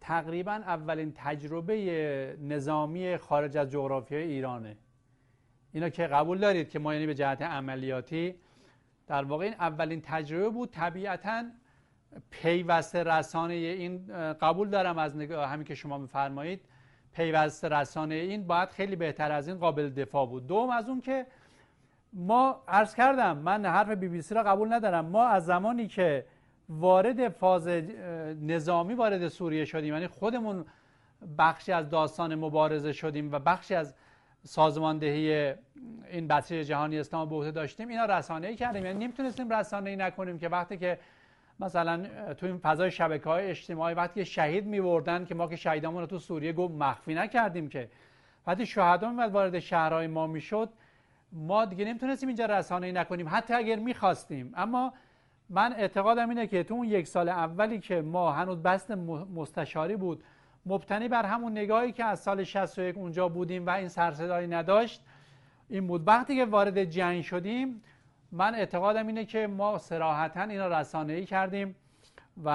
تقریبا اولین تجربه نظامی خارج از جغرافیای ایرانه. اینا که قبول دارید که ما یعنی به جهت عملیاتی در واقع این اولین تجربه بود. طبیعتا پیوست رسانه این قبول دارم از همین که شما میفرمایید. پیوست رسانه این باید خیلی بهتر از این قابل دفاع بود. دوم از اون که ما عرض کردم من حرف بی بی سی را قبول ندارم. ما از زمانی که وارد فاز نظامی وارد سوریه شدیم یعنی خودمون بخشی از داستان مبارزه شدیم و بخشی از سازماندهی این بسیج جهانی اسلام به داشتیم اینا رسانه ای کردیم. یعنی نمی‌تونستیم رسانه ای نکنیم که وقتی که مثلا تو این فضای شبکه های اجتماعی وقتی که شهید میوردن که ما که شهیدامون رو تو سوریه گفت مخفی نکردیم که. وقتی شهدا میمد وارد شهرهای ما می‌شد ما دیگه نمی‌تونستیم اینجا رسانه نکنیم. حتی اگر می‌خواستیم. اما من اعتقادم اینه که تو اون یک سال اولی که ما هنوز بست مستشاری بود مبتنی بر همون نگاهی که از سال 61 اونجا بودیم و این سرصدایی نداشت این بود. وقتی که وارد جنگ شدیم من اعتقادم اینه که ما سراحتا اینا رسانه ای کردیم و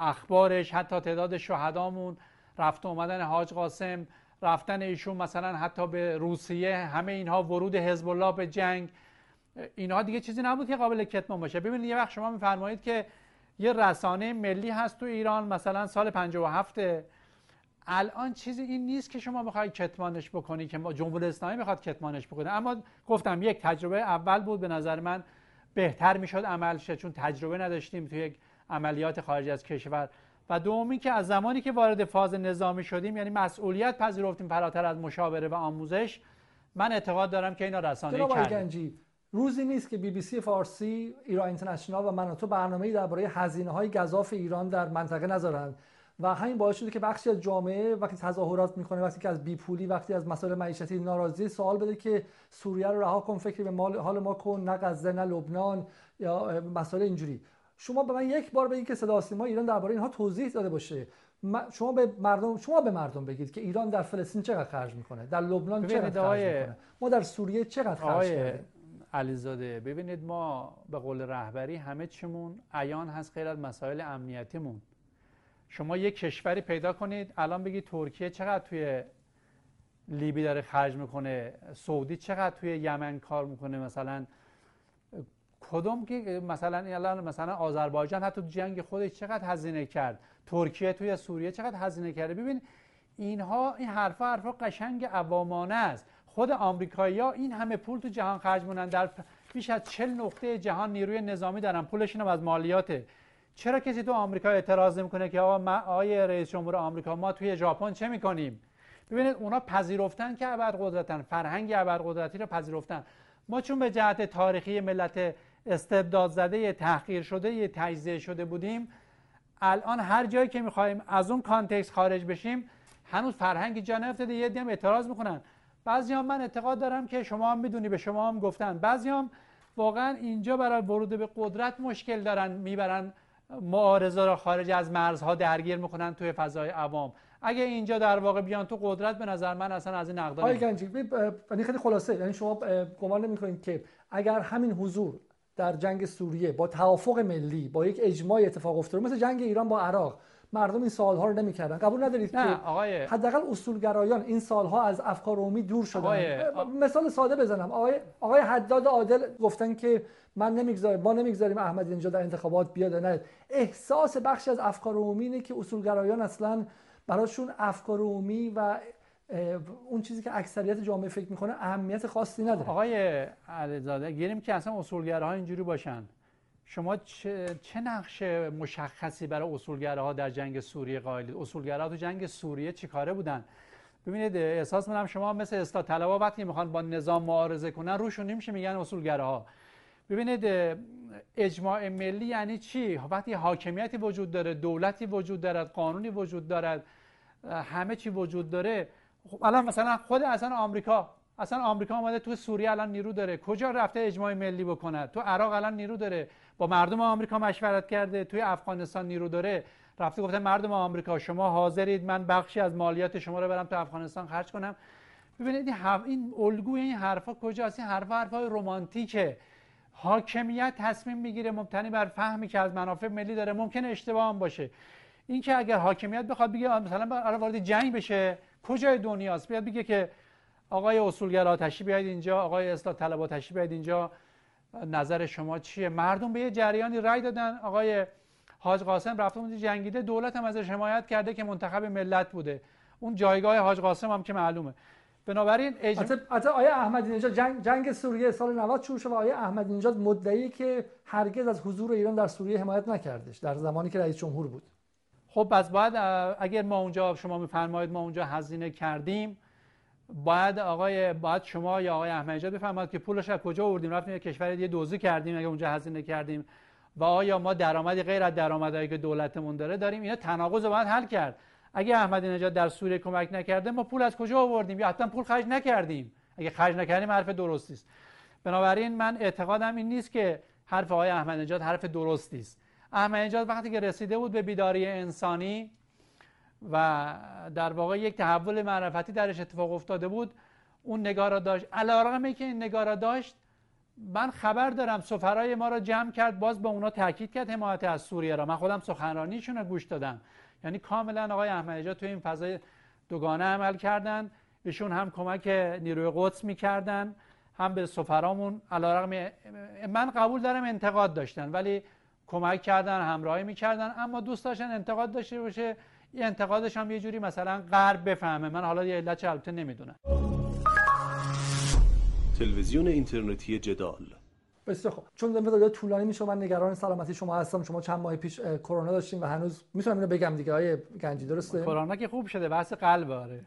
اخبارش حتی تعداد شهدامون رفت اومدن حاج قاسم رفتن ایشون مثلا حتی به روسیه همه اینها ورود حزب الله به جنگ. اینها دیگه چیزی نبود که قابل کتمان باشه. ببینید یه وقت شما میفرمایید که یه رسانه ملی هست تو ایران مثلا سال 57 الان چیزی این نیست که شما بخوای کتمانش بکنی که جمهوری اسلامی بخواد کتمانش بکنه. اما گفتم یک تجربه اول بود به نظر من بهتر می‌شد عمل شه چون تجربه نداشتیم توی یک عملیات خارج از کشور. و دومی که از زمانی که وارد فاز نظامی شدیم یعنی مسئولیت پذیرفتیم فراتر از مشاوره و آموزش من اعتقاد دارم که اینا رسانه کردیم روزی نیست که بی بی سی فارسی ایران اینترنشنال و من تو برنامه‌ای درباره هزینه های گزاف ایران در منطقه نذارن و همین باعث شده که بخشی از جامعه وقتی تظاهرات می‌کنه وقتی که از بیپولی وقتی از مسائل معیشتی ناراضی سوال بده که سوریه رو رها کن فکری به مال حال ما کن نه غزه نه لبنان یا مسائل اینجوری. شما به من یک بار بگید که صدا سیما ایران درباره اینها توضیح داده باشه. شما به مردم شما به مردم بگید که ایران در فلسطین چقدر خرج می‌کنه در لبنان چقدر خرج می‌کنه ما در سوریه چقدر خرج کردیم؟ علیزاده ببینید ما به قول رهبری همه چیمون عیان هست غیر از مسائل امنیتیمون. شما یک کشوری پیدا کنید. الان بگید ترکیه چقدر توی لیبی داره خرج می‌کنه. سعودی چقدر توی یمن کار می‌کنه. مثلا کدوم که مثلا الان مثلا آذربایجان حتی جنگ خودش چقدر هزینه کرد. ترکیه توی سوریه چقدر هزینه کرده. ببین اینها این حرفا حرفا قشنگ عوامانه است. خود آمریکایی‌ها این همه پول تو جهان خرج مونن در بیش از 40 نقطه جهان نیروی نظامی دارن. پولشون هم از مالیاته چرا کسی تو آمریکا اعتراض نمی‌کنه که آقا ما آیه رئیس جمهور آمریکا ما توی ژاپن چه می‌کنیم؟ ببینید اونا پذیرفتن که ابرقدرتن فرهنگ ابرقدرتی رو پذیرفتن. ما چون به جهت تاریخی ملت استبداد زده تحقیر شده تجزیه شده بودیم الان هر جایی که می‌خوایم از اون کانتکست خارج بشیم هنوز فرهنگی جا نیفتاده یه هم اعتراض می‌کنن. بعضی هم من اعتقاد دارم که شما هم می‌دونی به شما هم گفتن. بعضی هم واقعا اینجا برای ورود به قدرت مشکل دارن می‌برن معارضه را خارج از مرزها درگیر می‌کنن توی فضای عوام. اگه اینجا در واقع بیان تو قدرت به نظر من اصلا از این نقدان آقای گنجی یعنی خیلی خلاصه یعنی شما گمان نمی‌کنید که اگر همین حضور در جنگ سوریه با توافق ملی با یک اجماع اتفاق افتاده مثل جنگ ایران با عراق مردم این سالها رو نمی‌کردن. قبول ندارید نه، که آقای... حداقل اصولگرایان این سالها از افکار عمومی دور شدن. آقای... مثال ساده بزنم. آقای آقای حداد عادل گفتن که من نمی‌گذارم ما نمی‌گذاریم احمدی اینجا در انتخابات بیاد نه. احساس بخشی از افکار عمومی اینه که اصولگرایان اصلا براشون افکار عمومی و اون چیزی که اکثریت جامعه فکر می‌کنه اهمیت خاصی نداره. آقای علیزاده گیریم که اصلا اصولگراها اینجوری باشن. شما چه, چه نقش مشخصی برای اصولگراها در جنگ سوریه قائلید اصولگراها تو جنگ سوریه چیکاره بودن؟ ببینید احساس منم شما مثل اصلاح طلبا وقتی می‌خوان با نظام معارضه کنن روشون نمیشه میگن اصولگراها. ببینید اجماع ملی یعنی چی؟ وقتی حاکمیتی وجود داره دولتی وجود دارد قانونی وجود دارد همه چی وجود داره. خب الان مثلا خود اصلا آمریکا اصلا آمریکا آمده تو سوریه الان نیرو داره. کجا رفته اجماع ملی بکنه؟ تو عراق الان نیرو داره. با مردم آمریکا مشورت کرده توی افغانستان نیرو داره. رفته گفته مردم آمریکا شما حاضرید من بخشی از مالیات شما رو برم تو افغانستان خرج کنم. ببینید این, این الگوی این حرفا کجاست؟ این حرفا حرفای رمانتیکه. حاکمیت تصمیم می‌گیره مبتنی بر فهمی که از منافع ملی داره ممکنه اشتباه هم باشه. اینکه اگر حاکمیت بخواد بگه مثلا وارد جنگ بشه کجای دنیاست؟ بیاد بگه که آقای اصولگرا تشریف بیاید اینجا آقای اصلاح طلبا تشریف بیاید اینجا. نظر شما چیه؟ مردم به یه جریانی رای دادن. آقای حاج قاسم رفته اونجا جنگیده. دولت هم ازش حمایت کرده که منتخب ملت بوده. اون جایگاه حاج قاسم هم که معلومه. بنابراین اجم... حتی آیا احمدی نژاد جنگ جنگ سوریه سال 90 شروع شد و آیا احمدی نژاد مدعی که هرگز از حضور ایران در سوریه حمایت نکردش در زمانی که رئیس جمهور بود؟ خب پس باید اگر ما اونجا شما میفرمایید ما اونجا هزینه کردیم باید آقای باید شما یا آقای احمدی بفرمایید که پولش از کجا آوردیم؟ رفتیم یه کشور دیگه دوزی کردیم اگه اونجا هزینه کردیم. و آیا ما درآمدی غیر از درآمدی که دولتمون داره داریم؟ اینا تناقض باید حل کرد. اگه احمدی نژاد در سوریه کمک نکرده ما پول از کجا آوردیم؟ یا حتما پول خرج نکردیم. اگه خرج نکردیم حرف درستی است. بنابراین من اعتقادم این نیست که حرف آقای احمدی نژاد حرف درستی است. احمدی نژاد وقتی که رسیده بود به بیداری انسانی و در واقع یک تحول معرفتی درش اتفاق افتاده بود. اون نگاه را داشت. علیرغم که این نگاه را داشت من خبر دارم سفرای ما را جمع کرد باز به اونا تاکید کرد حمایت از سوریه را. من خودم سخنرانیشون رو گوش دادم. یعنی کاملا آقای احمدی تو این فضای دوگانه عمل کردن. ایشون هم کمک نیروی قدس می‌کردن هم به سفرامون. علیرغم من قبول دارم انتقاد داشتن ولی کمک کردن همراهی می‌کردن. اما دوست داشتن انتقاد داشته باشه. انتقادش هم یه جوری مثلا غرب بفهمه. من حالا یه علت البته نمی‌دونم. تلویزیون اینترنتی جدال. بسیار خوب. چون مدت طولانی میشه من نگران سلامتی شما هستم. شما چند ماه پیش کرونا داشتیم و هنوز می‌تونم اینو بگم دیگه. های گنجی درسته؟ کرونا که خوب شده. بحث قلب آره.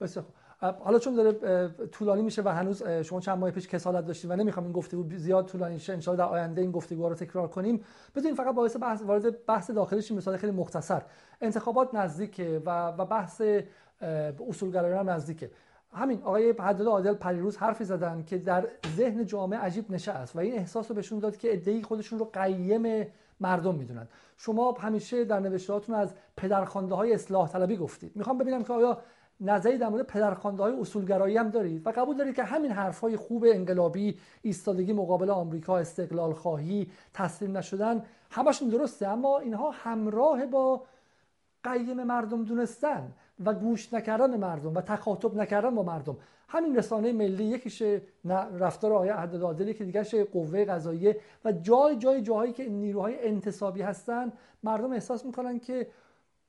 بسیار خوب. حالا چون داره طولانی میشه و هنوز شما چند ماه پیش کسالت داشتید و نمی‌خوام این گفتگو زیاد طولانی شه ان در آینده این گفتگو رو تکرار کنیم. بذارین فقط باعث بحث وارد بحث داخلیش مثال خیلی مختصر. انتخابات نزدیکه و و بحث اصولگرایان هم نزدیکه. همین آقای حداد عادل پریروز حرفی زدن که در ذهن جامعه عجیب نشست و این احساس رو بهشون داد که ادعی خودشون رو قیم مردم می‌دونن. شما همیشه در نوشتهاتون از پدرخوانده های اصلاح طلبی گفتید. می‌خوام ببینم که آیا نظری در مورد پدرخوانده های اصولگرایی هم دارید و قبول دارید که همین حرف های خوب انقلابی ایستادگی مقابل آمریکا استقلال خواهی تسلیم نشدن همشون درسته اما اینها همراه با قیم مردم دونستن و گوش نکردن مردم و تخاطب نکردن با مردم. همین رسانه ملی یکیش رفتار آقای عدد که دیگرش قوه قضاییه و جای جای جاهایی که نیروهای انتصابی هستن مردم احساس می‌کنن که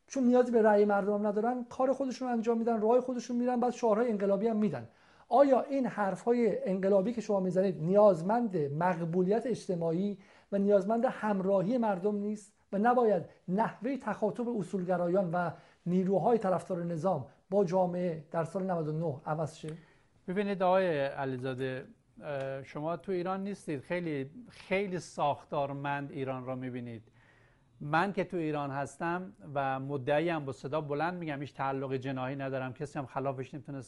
چون نیازی به رأی مردم ندارن کار خودشون انجام میدن راه خودشون میرن بعد شعارهای انقلابی هم میدن. آیا این حرفهای انقلابی که شما می‌زنید نیازمند مقبولیت اجتماعی و نیازمند همراهی مردم نیست و نباید نحوه تخاطب اصولگرایان و نیروهای طرفدار نظام با جامعه در سال 99 عوض شه؟ ببینید آقای علیزاده شما تو ایران نیستید. خیلی خیلی ساختارمند ایران را می‌بینید. من که تو ایران هستم و مدعی هم با صدا بلند میگم هیچ تعلق جناحی ندارم. کسی هم خلافش نمی‌تونه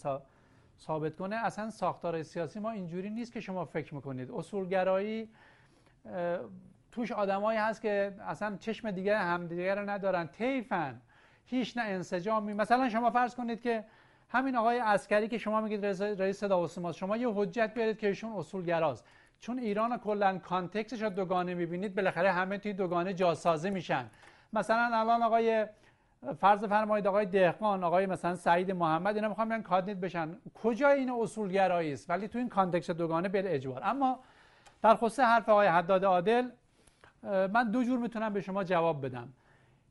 ثابت کنه. اصلا ساختار سیاسی ما اینجوری نیست که شما فکر می‌کنید. اصولگرایی توش آدمایی هست که اصلا چشم دیگه همدیگه رو ندارن. تیفن هیچ نه انسجامی. مثلا شما فرض کنید که همین آقای عسکری که شما میگید رئیس صدا و سیما یه حجت بیارید که ایشون اصولگراست. چون ایران کلا context ش رو دوگانه می‌بینید بالاخره همه توی دوگانه جاسازی میشن. مثلا الان آقای فرض فرمایید آقای دهقان آقای مثلا سعید محمد اینا می‌خوان بیان کاندید بشن. کجا این اصولگرایی است؟ ولی تو این context دوگانه بالاجبار. اما در خصوص حرف آقای حداد عادل من دو جور می‌تونم به شما جواب بدم.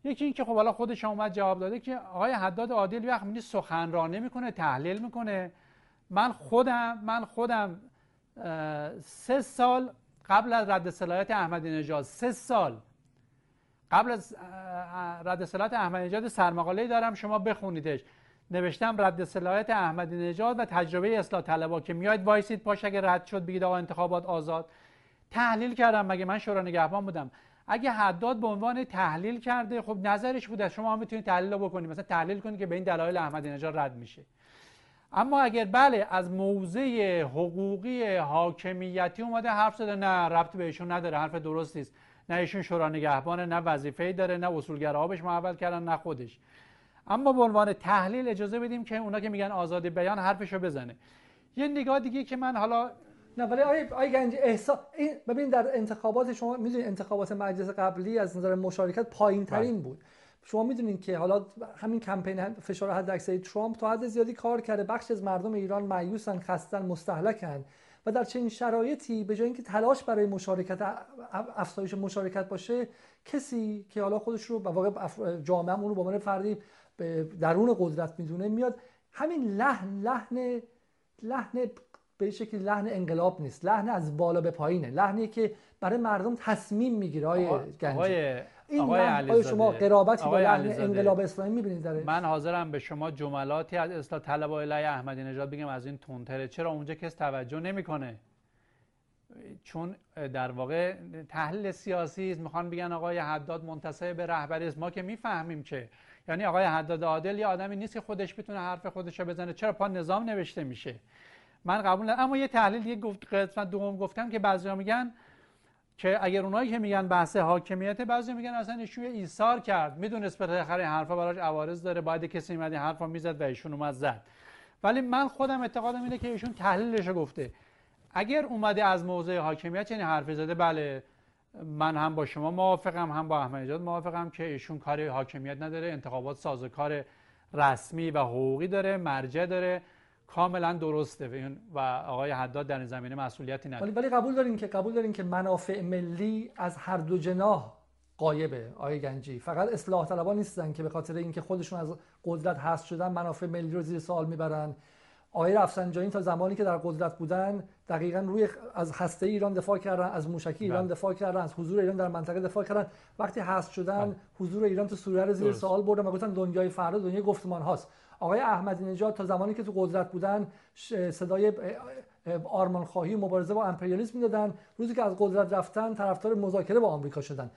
یکی این که خب حالا خودش اومد جواب داده که آقای حداد عادل وقت میگه سخنرانی می‌کنه تحلیل می‌کنه. من خودم من خودم سه سال قبل از رد صلاحیت احمدی نژاد سه سال قبل از رد صلاحیت احمدی نژاد سرمقاله دارم شما بخونیدش. نوشتم رد صلاحیت احمدی نژاد و تجربه اصلاح طلبا که میاید وایسید پاش اگه رد شد بگید آقا انتخابات آزاد. تحلیل کردم مگه من شورا نگهبان بودم. اگه حداد به عنوان تحلیل کرده خب نظرش بوده شما هم می‌تونید تحلیل بکنید. مثلا تحلیل کنید که به این دلایل احمدی نژاد رد میشه. اما اگر بله از موضع حقوقی حاکمیتی اومده حرف زده نه ربط بهشون نداره حرف درستی است. نه ایشون شورا نگهبانه نه وظیفه‌ای داره نه اصولگراها بهش محول کردن نه خودش. اما به عنوان تحلیل اجازه بدیم که اونا که میگن آزادی بیان حرفشو بزنه. یه نگاه دیگه که من حالا نه ولی آی, آی گنج احسا... ببین در انتخابات شما می‌دونید انتخابات مجلس قبلی از نظر مشارکت پایین ترین بله. بود. شما می‌دونید که حالا همین کمپین فشار حد اکثری ترامپ تا حد زیادی کار کرده. بخش از مردم ایران مایوسن خستن مستهلکن و در چنین شرایطی به جای اینکه تلاش برای مشارکت افزایش مشارکت باشه کسی که حالا خودش رو به واقع جامعه اون رو به عنوان فردی درون قدرت می‌دونه میاد. همین لحن لحن لحن به شکلی لحن انقلاب نیست. لحن از بالا به پایینه. لحنی که برای مردم تصمیم می‌گیره. گنجی. این آقای آیا شما قرابتی با لحن انقلاب اسلامی می‌بینید داره من حاضرم به شما جملاتی از اصلاح طلب علیه احمدی نژاد بگم از این تونتره چرا اونجا کس توجه نمی‌کنه؟ چون در واقع تحلیل سیاسی است. می‌خوان بگن آقای حداد منتصب به رهبری است. ما که می‌فهمیم که یعنی آقای حداد عادل یه آدمی نیست که خودش بتونه حرف خودش رو بزنه. چرا پا نظام نوشته میشه؟ من قبول ندارم. اما یه تحلیل یه گفت قسمت دوم گفتم که بعضیا میگن که اگر اونایی که میگن بحث حاکمیت بعضی میگن اصلا ایشون ایثار کرد. می‌دونست بالاخره حرفا براش عوارض داره. باید کسی اومد این حرفا می‌زد و ایشون اومد زد. ولی من خودم اعتقادم اینه که ایشون تحلیلش گفته. اگر اومده از موضع حاکمیت یعنی حرفی زده بله من هم با شما موافقم هم با احمد نژاد موافقم که ایشون کار حاکمیت نداره انتخابات سازوکار رسمی و حقوقی داره مرجع داره. کاملا درسته. و آقای حداد در این زمینه مسئولیتی نداره. ولی قبول دارین که قبول دارین که منافع ملی از هر دو جناح قایبه آقای گنجی. فقط اصلاح طلبان نیستن که به خاطر اینکه خودشون از قدرت هست شدن منافع ملی رو زیر سوال می‌برن. آقای رفسنجانی تا زمانی که در قدرت بودن دقیقا روی از هسته ایران دفاع کردن از موشکی ایران بله. دفاع کردن از حضور ایران در منطقه دفاع کردن. وقتی هست شدن بله. حضور ایران تو سوریه رو زیر سوال بردن و گفتن دنیای فردا دنیای گفتمان هاست آقای احمدی نژاد تا زمانی که تو قدرت بودن صدای آرمان خواهی مبارزه با امپریالیسم می‌دادن. روزی که از قدرت رفتن طرفدار مذاکره با آمریکا شدن.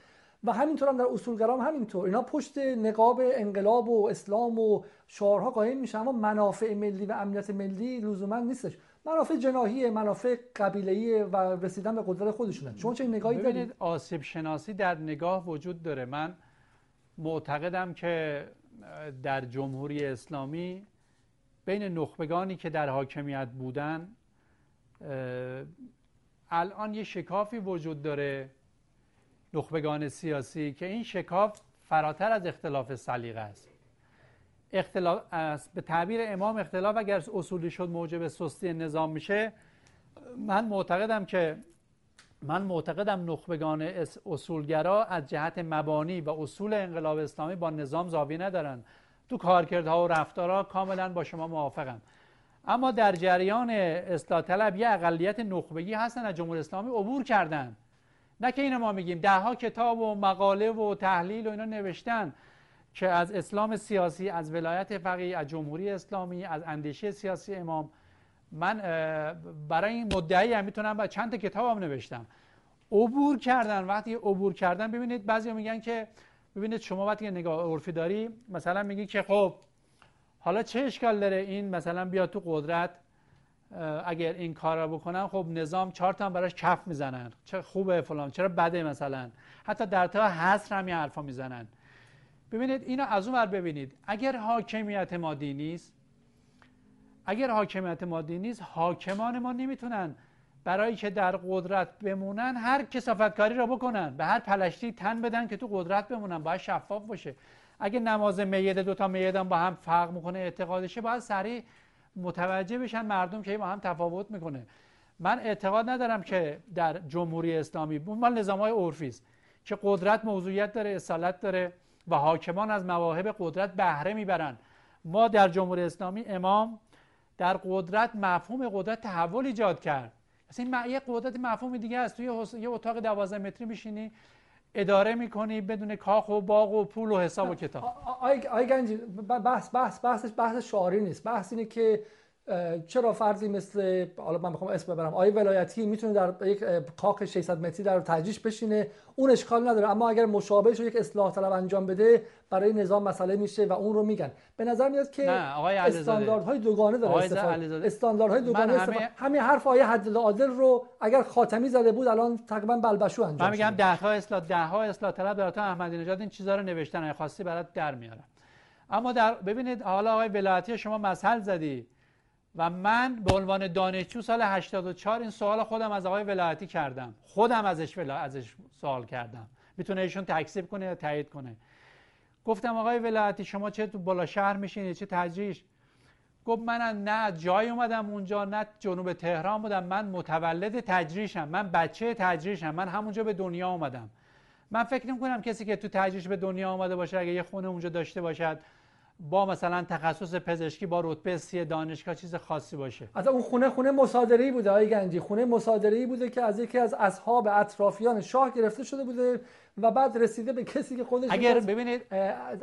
و همینطور هم در اصولگرام همینطور. اینا پشت نقاب انقلاب و اسلام و شعارها قایم میشن اما منافع ملی و امنیت ملی لزوما نیستش. منافع جناهی منافع قبیله‌ای و رسیدن به قدرت خودشونه. شما چه نگاهی دارید؟ آسیب شناسی در نگاه وجود داره. من معتقدم که در جمهوری اسلامی بین نخبگانی که در حاکمیت بودن الان یه شکافی وجود داره نخبگان سیاسی که این شکاف فراتر از اختلاف سلیقه است اختلاف است. به تعبیر امام اختلاف اگر اصولی شد موجب سستی نظام میشه من معتقدم که من معتقدم نخبگان اصولگرا از جهت مبانی و اصول انقلاب اسلامی با نظام زاویه ندارن. تو کارکردها و رفتارها کاملا با شما موافقم. اما در جریان اصلاح طلب یه اقلیت نخبگی هستن از جمهوری اسلامی عبور کردن. نه که اینو ما میگیم ده ها کتاب و مقاله و تحلیل و اینا نوشتن که از اسلام سیاسی از ولایت فقیه از جمهوری اسلامی از اندیشه سیاسی امام من برای این مدعی هم می‌تونم چند تا کتابم نوشتم. عبور کردن وقتی عبور کردن ببینید بعضی میگن که ببینید شما وقتی نگاه عرفی داری مثلا میگی که خب حالا چه اشکال داره این مثلا بیاد تو قدرت اگر این کار را بکنن خب نظام چهار تا براش کف می‌زنن. چه خوبه فلان چرا بده مثلا. حتی در تا حصر هم یه حرفا می‌زنن. ببینید اینو از اون ور ببینید. اگر حاکمیت مادی نیست اگر حاکمیت مادی نیست حاکمان ما نمی‌تونن برای که در قدرت بمونن هر کسافتکاری را بکنن. به هر پلشتی تن بدن که تو قدرت بمونن. باید شفاف باشه. اگه نماز میده دوتا میدن با هم فرق می‌کنه اعتقادشه باید سریع متوجه بشن مردم که با هم تفاوت می‌کنه. من اعتقاد ندارم که در جمهوری اسلامی مال نظام های عرفی است که قدرت موضوعیت داره اصالت داره و حاکمان از مواهب قدرت بهره می‌برن. ما در جمهوری اسلامی امام در قدرت مفهوم قدرت تحول ایجاد کرد مثلا این یه قدرت مفهوم دیگه است توی یه اتاق 12 متری میشینی اداره می‌کنی بدون کاخ و باغ و پول و حساب و کتاب آی گنجی بحث بحث بحثش بحث شعاری نیست بحث اینه که چرا فرضی مثل حالا من می‌خوام اسم ببرم. آیه ولایتی می‌تونه در یک کاخ 600 متری در تجریش بشینه. اون اشکال نداره. اما اگر مشابهش رو یک اصلاح طلب انجام بده برای نظام مسئله میشه و اون رو میگن. به نظر میاد که استانداردهای دوگانه داره استفاده. استانداردهای دوگانه همه... استفاده. همین حرف آیه حد عادل رو اگر خاتمی زده بود الان تقریبا بلبشو انجام من میگم ده ها اصلاح ده ها اصلاح طلب در احمدی نژاد این چیزا رو نوشتن. خاصی برات در میارن. اما در ببینید حالا آقای ولایتی شما مسئله زدی. و من به عنوان دانشجو سال 84 این سوال خودم از آقای ولایتی کردم. خودم ازش ازش سوال کردم. می‌تونه ایشون تکسیب کنه یا تایید کنه. گفتم آقای ولایتی شما چه تو بالا شهر میشینید چه تجریش گفت من نه جای اومدم اونجا نه جنوب تهران بودم. من متولد تجریشم من بچه تجریشم من همونجا به دنیا اومدم. من فکر نمی کنم کسی که تو تجریش به دنیا آمده باشه اگه یه خونه اونجا داشته باشد با مثلا تخصص پزشکی با رتبه سی دانشگاه چیز خاصی باشه از اون خونه خونه مصادره بوده آقای گنجی خونه مصادره بوده که از یکی از اصحاب اطرافیان شاه گرفته شده بوده و بعد رسیده به کسی که خودش اگر ببینید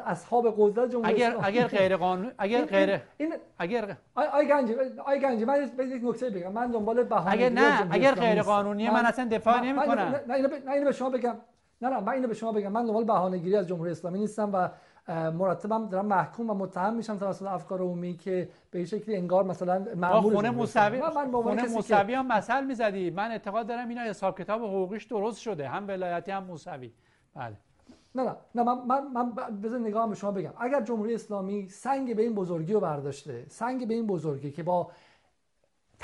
اصحاب قدرت جمهوری اگر اگر غیر قانون اگر غیر این اگر آقای گنجی آقای گنجی من یک نکته بگم من دنبال بهانه اگر نه اگر غیر قانونیه من, من اصلا دفاع نمی‌کنم نه اینو به شما بگم نه نه من اینو به شما بگم من دنبال بهانه‌گیری از جمهوری اسلامی نیستم و مرتبم دارم محکوم و متهم میشم توسط افکار عمومی که به شکلی انگار مثلا معمول خونه موسوی من خونه موسوی هم مثل می‌زدی. من اعتقاد دارم اینا حساب کتاب حقوقیش درست شده. هم ولایتی هم موسوی بله. نه نه. نه من من, من بذار نگاه به شما بگم. اگر جمهوری اسلامی سنگ به این بزرگی رو برداشته سنگ به این بزرگی که با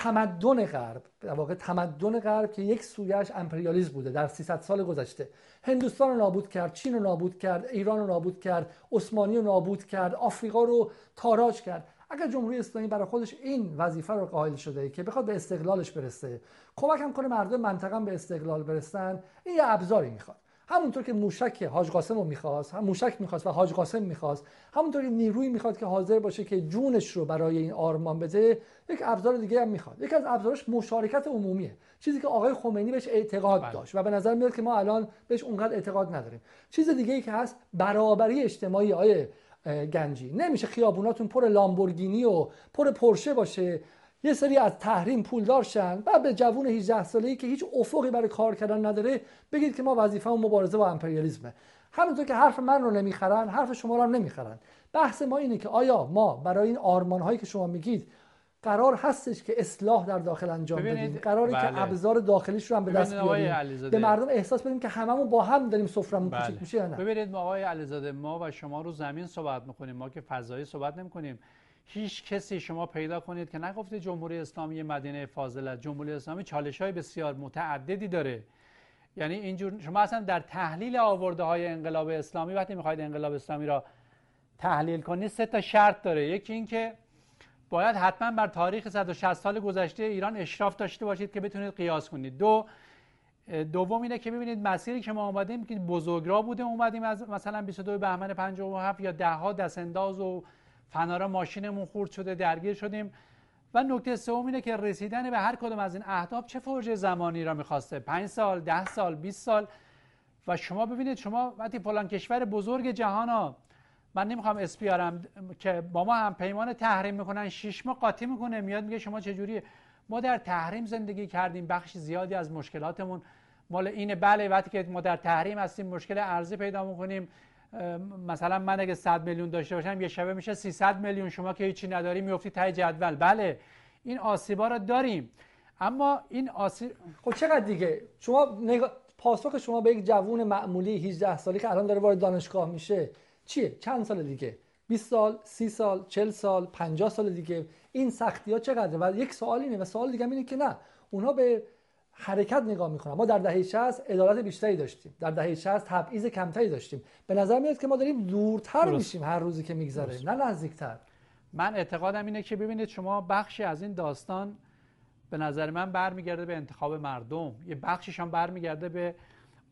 تمدن غرب در واقع تمدن غرب که یک سویش امپریالیسم بوده در 300 سال گذشته. هندوستان رو نابود کرد چین رو نابود کرد ایران رو نابود کرد عثمانی رو نابود کرد آفریقا رو تاراج کرد. اگر جمهوری اسلامی برای خودش این وظیفه رو قائل شده که بخواد به استقلالش برسه کمک هم کنه مردم منطقه به استقلال برسن این یه ابزاری می‌خواد. همونطور که موشک حاج قاسم رو می‌خواست هم موشک می‌خواست و حاج قاسم می‌خواست همونطور که نیروی می‌خواد که حاضر باشه که جونش رو برای این آرمان بده یک ابزار دیگه هم می‌خواد. یک از ابزارش مشارکت عمومیه. چیزی که آقای خمینی بهش اعتقاد بله. داشت و به نظر میاد که ما الان بهش اونقدر اعتقاد نداریم. چیز دیگه ای که هست برابری اجتماعی آیه گنجی. نمیشه خیابوناتون پر لامبورگینی و پر پرشه باشه. یه سری از تحریم پولدار شن و به جوون 18 ساله‌ای که هیچ افقی برای کار کردن نداره بگید که ما وظیفه‌مون مبارزه با امپریالیسمه. همونطور که حرف من رو نمی‌خرن حرف شما رو هم نمی‌خرن. بحث ما اینه که آیا ما برای این آرمان هایی که شما میگید قرار هستش که اصلاح در داخل انجام بدیم؟ قراره بله. که ابزار داخلیش رو هم به دست بیاریم؟ به مردم احساس بدیم که هممون با هم داریم سفرمون بله. کوچیک میشه یا نه؟ ببینید ما آقای علیزاده ما و شما رو زمین صحبت می‌کنیم. ما که فضایی صحبت نمی‌کنیم. هیچ کسی شما پیدا کنید که نگفته جمهوری اسلامی مدینه فاضل جمهوری اسلامی چالش های بسیار متعددی داره. یعنی اینجور شما اصلا در تحلیل آورده های انقلاب اسلامی وقتی می‌خواید انقلاب اسلامی را تحلیل کنید سه تا شرط داره. یکی اینکه باید حتما بر تاریخ 160 سال گذشته ایران اشراف داشته باشید که بتونید قیاس کنید. دو دوم اینه که ببینید مسیری که ما اومدیم که بزرگرا بوده اومدیم از مثلا 22 بهمن 57 یا ده ها دست انداز و فنارا ماشینمون خورد شده درگیر شدیم. و نکته سوم اینه که رسیدن به هر کدوم از این اهداف چه فرجه زمانی را می‌خواسته؟ 5 سال 10 سال 20 سال؟ و شما ببینید شما وقتی فلان کشور بزرگ جهان ها من نمی‌خوام اس که با ما هم پیمان تحریم می‌کنن شش ماه قاطی می‌کنه میاد میگه شما چجوری؟ ما در تحریم زندگی کردیم بخش زیادی از مشکلاتمون. مال اینه بله وقتی که ما در تحریم هستیم مشکل ارزی پیدا می‌کنیم. مثلا من اگه 100 میلیون داشته باشم یه شبه میشه 300 میلیون. شما که هیچی نداری میفتی تای جدول. بله این آسیبا رو داریم. اما این آسیب خب چقدر دیگه؟ شما نگ... پاسخ شما به یک جوون معمولی 18 سالی که الان داره وارد دانشگاه میشه چیه؟ چند سال دیگه؟ 20 سال 30 سال 40 سال 50 سال دیگه. این سختی ها چقدره؟ و یک سوال اینه و سوال دیگه اینه که نه. اونها به حرکت نگاه می‌کنن ما در دهه 60 عدالت بیشتری داشتیم. در دهه 60 تبعیض کمتری داشتیم. به نظر میاد که ما داریم دورتر میشیم هر روزی که میگذره نه نزدیکتر. من اعتقادم اینه که ببینید شما بخشی از این داستان به نظر من برمیگرده به انتخاب مردم. یه بخشش هم برمیگرده به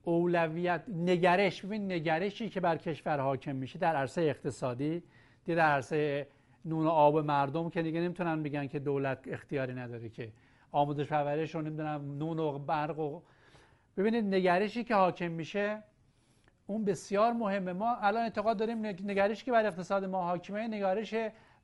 اولویت نگرش. ببین نگرشی که بر کشور حاکم میشه در عرصه اقتصادی در عرصه نون و آب مردم که دیگه نمی‌تونن بگن که دولت اختیاری نداره که آموزش پرورش رو نمی‌دونم نون و برق و ببینید نگرشی که حاکم میشه اون بسیار مهمه. ما الان اعتقاد داریم نگرشی که بر اقتصاد ما حاکمه نگرش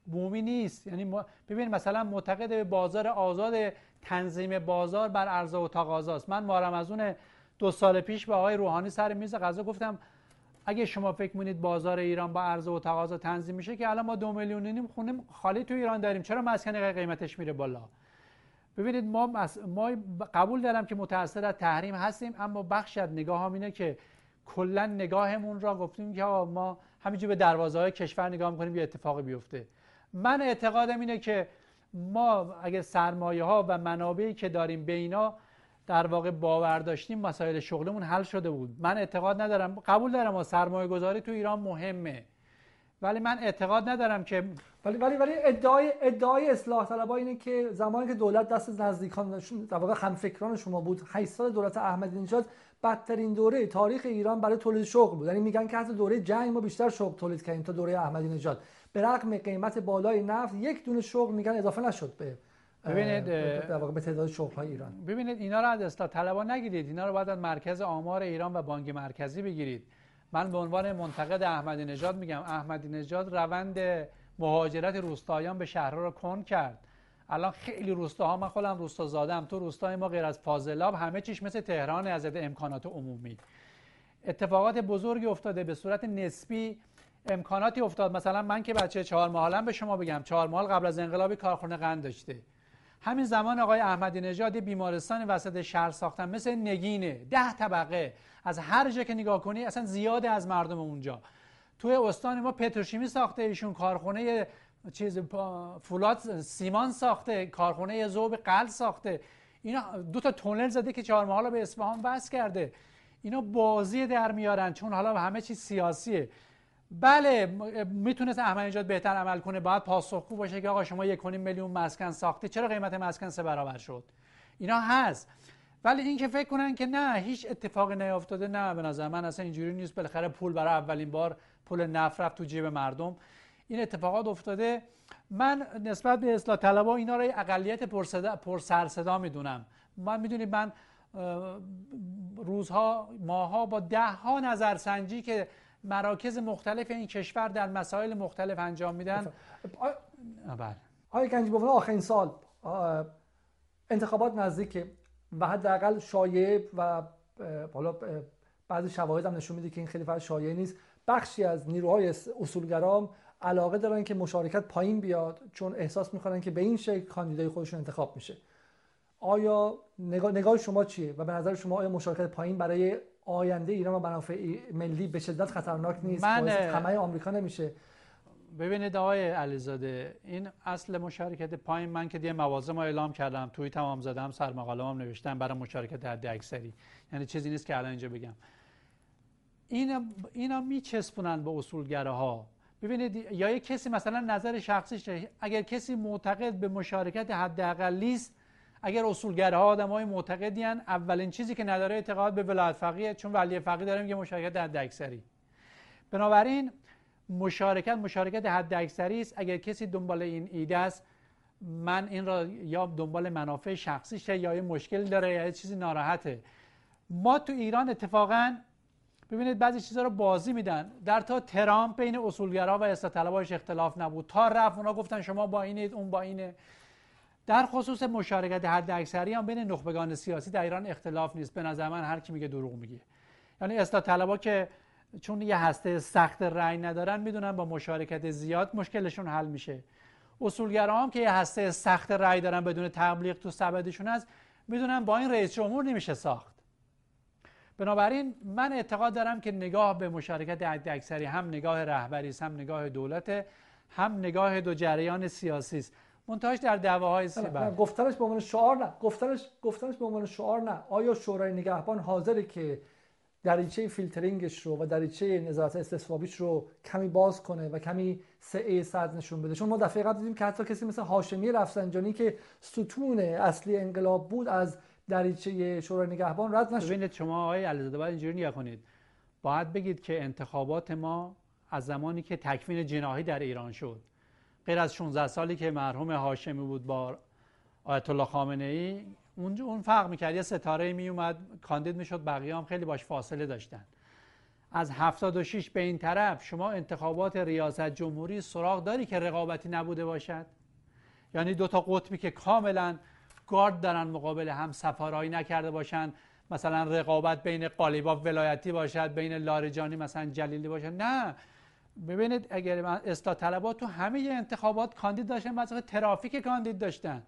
بومی نیست. یعنی ما ببین مثلا معتقد به بازار آزاد تنظیم بازار بر عرضه و تقاضاست من مارم از اون دو سال پیش به آقای روحانی سر میز غذا گفتم اگه شما فکر مونید بازار ایران با عرضه و تقاضا تنظیم میشه که الان ما دو میلیون نیم خونه خالی تو ایران داریم. چرا مسکن قیمتش میره بالا؟ ببینید ما, ما قبول دارم که متأثر از تحریم هستیم اما بخشی از نگاه هم اینه که کلا نگاهمون را گفتیم که ما همینجور به دروازه های کشور نگاه می‌کنیم یه اتفاقی بیفته. من اعتقادم اینه که ما اگه سرمایه ها و منابعی که داریم به اینا در واقع باور داشتیم مسائل شغلمون حل شده بود. من اعتقاد ندارم قبول دارم ما سرمایه گذاری تو ایران مهمه. ولی من اعتقاد ندارم که ولی ولی ولی ادعای ادعای اصلاح طلبها اینه که زمانی که دولت دست نزدیکان در واقع همفکران شما بود 8 سال دولت احمدی نژاد بدترین دوره تاریخ ایران برای تولید شغل بود. یعنی میگن که حتی دوره جنگ ما بیشتر شغل تولید کردیم تا دوره احمدی نژاد. به رغم قیمت بالای نفت یک دونه شغل میگن اضافه نشد به ببینید در واقع به تعداد شغل های ایران. ببینید اینا رو از اصلاح طلبا نگیرید. اینا رو باید از مرکز آمار ایران و بانک مرکزی بگیرید. من به عنوان منتقد احمدی نژاد میگم احمدی نژاد روند مهاجرت روستاییان به شهرها رو کن کرد. الان خیلی روستاها من خودم روستا زادم تو روستای ما غیر از فاضلاب همه چیش مثل تهران از امکانات عمومی. اتفاقات بزرگی افتاده به صورت نسبی امکاناتی افتاد. مثلا من که بچه چهار ماهالم به شما بگم چهار ماه قبل از انقلابی کارخونه قند داشته. همین زمان آقای احمدی نژاد بیمارستان وسط شهر ساختن مثل نگینه ده طبقه. از هر جا که نگاه کنی اصلا زیاده از مردم اونجا. توی استان ما پتروشیمی ساخته ایشون کارخونه چیز فولاد سیمان ساخته کارخونه ذوب قلب ساخته. اینا دو تا تونل زده که چهار ماه به اصفهان بس کرده. اینا بازی در میارن چون حالا همه چیز سیاسیه. بله می‌تونست احمد نژاد بهتر عمل کنه باید پاسخگو باشه که آقا شما یک میلیون مسکن ساخته چرا قیمت مسکن سه برابر شد؟ اینا هست. ولی این که فکر کنن که نه هیچ اتفاقی نیافتاده نه به نظر من اصلا اینجوری نیست. بالاخره پول برای اولین بار پول نفت رفت تو جیب مردم. این اتفاقات افتاده. من نسبت به اصلاح طلبها اینا رو اقلیت پر صدا می‌دونم. من می‌دونید من روزها ماها با ده ها نظرسنجی که مراکز مختلف این کشور در مسائل مختلف انجام میدن. بله. آقای گنجی به آخرین سال. انتخابات نزدیکه و حداقل شایعه و حالا بعضی شواهد هم نشون میده که این خیلی فقط شایعه نیست. بخشی از نیروهای اصولگرام علاقه دارن که مشارکت پایین بیاد چون احساس می‌کنن که به این شکل کاندیدای خودشون انتخاب میشه. آیا نگاه, نگاه شما چیه؟ و به نظر شما آیا مشارکت پایین برای آینده ایران و منافع ملی به شدت خطرناک نیست؟ من همه آمریکا نمیشه. ببینید آقای علیزاده این اصل مشارکت پایین من که دیگه موازه ما اعلام کردم توی تمام زدم سر هم نوشتم برای مشارکت حد اکثری یعنی چیزی نیست که الان اینجا بگم. اینا اینا میچسبونن به اصولگراها. ببینید یا یک کسی مثلا نظر شخصیش اگر کسی معتقد به مشارکت حداقلی است اگر اصولگرها آدم های معتقدی اولین چیزی که نداره اعتقاد به ولایت فقیه چون ولی فقیه داریم که مشارکت حد اکثری بنابراین مشارکت مشارکت حد اکثری است. اگر کسی دنبال این ایده است من این را یا دنبال منافع شخصیشه یا یه مشکل داره یا چیزی ناراحته. ما تو ایران اتفاقا ببینید بعضی چیزها رو بازی میدن. در تا ترامپ بین اصولگرا و اصلاح اختلاف نبود. تا رفت اونا گفتن شما با اینید اون با اینه. در خصوص مشارکت حد اکثری هم بین نخبگان سیاسی در ایران اختلاف نیست. به نظر من هر کی میگه دروغ میگه. یعنی اصلاح طلبا که چون یه هسته سخت رأی ندارن می‌دونن با مشارکت زیاد مشکلشون حل میشه. اصولگرا هم که یه هسته سخت رأی دارن بدون تبلیغ تو سبدشون هست می‌دونن با این رئیس جمهور نمیشه ساخت. بنابراین من اعتقاد دارم که نگاه به مشارکت حد اکثری هم نگاه رهبری است هم نگاه دولت هم نگاه دو جریان سیاسی است. منتهاش در دعواهای سیبر گفتنش به عنوان شعار نه. گفتنش گفتنش به عنوان شعار نه. آیا شورای نگهبان حاضره که دریچه فیلترینگش رو و دریچه نظارت استصوابیش رو کمی باز کنه و کمی سعه صد نشون بده؟ چون ما دفعه قبل دیدیم که حتی کسی مثل هاشمی رفسنجانی که ستون اصلی انقلاب بود از دریچه شورای نگهبان رد نشد. ببینید شما آقای علیزاده باید اینجوری نگاه کنید. باید بگید که انتخابات ما از زمانی که تکوین جناحی در ایران شد. غیر از 16 سالی که مرحوم هاشمی بود با آیت الله خامنه ای اونجا اون فرق می‌کرد. یه ستاره می اومد کاندید می‌شد بقیه هم خیلی باش فاصله داشتن. از 76 به این طرف شما انتخابات ریاست جمهوری سراغ داری که رقابتی نبوده باشد؟ یعنی دو تا قطبی که کاملا گارد دارن مقابل هم سفارایی نکرده باشن. مثلا رقابت بین قالیباف ولایتی باشد بین لاریجانی مثلا جلیلی باشد. نه. ببینید اگر اصلاح طلبات تو همه انتخابات کاندید داشتن مثلا ترافیک کاندید داشتن.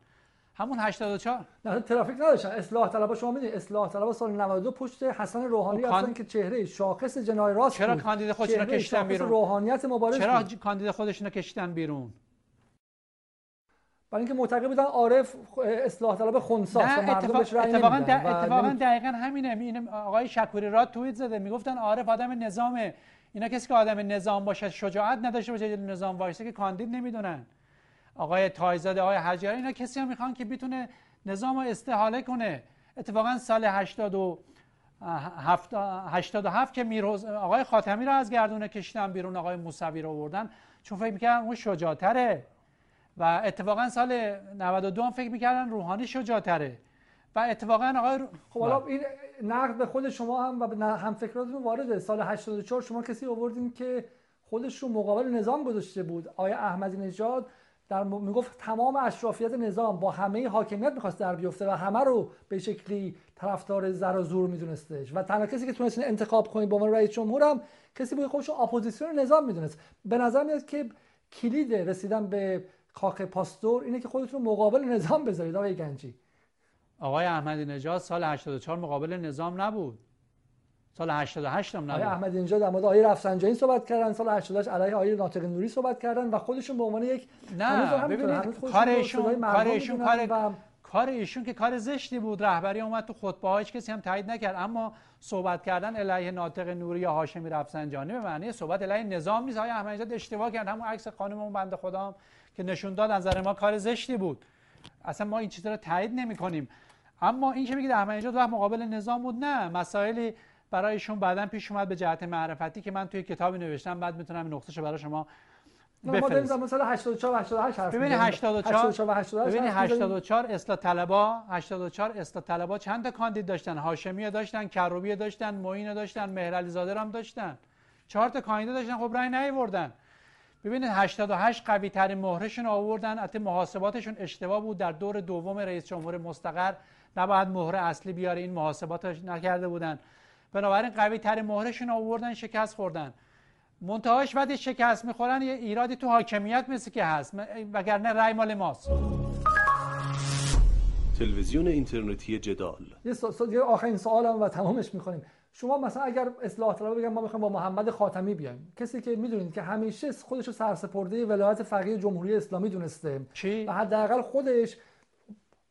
همون 84 نه ترافیک نداشتن. اصلاح طلبها شما می‌دونید اصلاح طلبها سال 92 پشت حسن روحانی هستن که چهره شاخص جنای راست چرا کاندید خودشون کشیدن بیرون؟ روحانیت مبارز چرا کاندید خودشون کشیدن بیرون؟ برای اینکه معتقد بودن عارف اصلاح طلب خنثاست و مردم اتفاق... بهش رأی اتفاقا, اتفاقا دقیقا همینه. این آقای شکوری را توییت زده. می‌گفتن عارف آدم نظامه. اینا کسی که آدم نظام باشه شجاعت نداشته باشه نظام وایسه که کاندید نمی‌دونن. آقای تایزاده آقای حجاری اینا کسی هم می‌خوان که بتونه نظام رو استحاله کنه. اتفاقا سال 80 و 87 که میروز آقای خاتمی رو از گردونه کشیدن بیرون آقای موسوی رو آوردن. چون فکر می‌کردن اون شجاعتره. و اتفاقا سال 92 هم فکر می‌کردن روحانی شجاعتره. و اتفاقا آقای خب حالا این نقد به خود شما هم و به هم فکراتتون وارده. سال 84 شما کسی آوردین که خودش رو مقابل نظام گذاشته بود. آیا احمدی نژاد در می‌گفت تمام اشرافیت نظام با همه حاکمیت می‌خواست در بیفته و همه رو به شکلی طرفدار زر و زور میدونستش. و تنها کسی که تونست انتخاب کنید به عنوان رئیس جمهور هم کسی بود خودش اپوزیسیون نظام می‌دونست. به نظر میاد که کلید رسیدن به کاخ پاستور اینه که خودتون مقابل نظام بذارید آقای گنجی. آقای احمدی نژاد سال 84 مقابل نظام نبود. سال 88 هم نبود. آقای احمدی نژاد در مورد آقای رفسنجانی صحبت کردن سال 88 علیه آقای ناطق نوری صحبت کردن و خودشون به عنوان یک نه ببینید کار ایشون کار ایشون کار ایشون که کار زشتی بود رهبری اومد تو خطبه هایش کسی هم تایید نکرد. اما صحبت کردن علیه ناطق نوری یا هاشمی رفسنجانی به معنی صحبت علیه نظام نیست. آقای احمدی نژاد اشتباه کرد. همون عکس خانم اون بنده خدا که نشون داد نظر ما کار زشتی بود. اصلا ما این چیزا رو تایید نمی کنیم اما این که میگید احمدی نژاد وقت مقابل نظام بود؟ نه. مسائلی برایشون بعدا پیش اومد به جهت معرفتی که من توی کتابی نوشتم. بعد می‌تونم این نقطهشو برای شما ما داریم مثلا 84 و 88 حرف ببینید 84 و 88 ببینید 84 اصلاح طلبا 84 اصلاح طلبا چند تا کاندید داشتن؟ هاشمی داشتن کروبی داشتن معین داشتن مهرعلی زاده هم داشتن. چهار تا کاندید داشتن خب رای نیاوردن. ببینید 88 قوی ترین مهرشون آوردن. البته محاسباتشون اشتباه بود. در دور دوم رئیس جمهور مستقر نباید مهر اصلی بیاره. این محاسباتش نکرده بودن. بنابراین قوی ترین مهرشون آوردن شکست خوردن. منتهاش بعد شکست می‌خورن یه ایرادی تو حاکمیت مثل که هست. وگرنه رای مال ماست. تلویزیون اینترنتی جدال. یه, یه آخرین سوالم و تمامش می‌کنیم شما مثلا اگر اصلاح طلب بگم ما می‌خوایم با محمد خاتمی بیایم. کسی که می‌دونید که همیشه خودش رو سرسپرده ولایت فقیه جمهوری اسلامی دونسته. چی؟ و حداقل خودش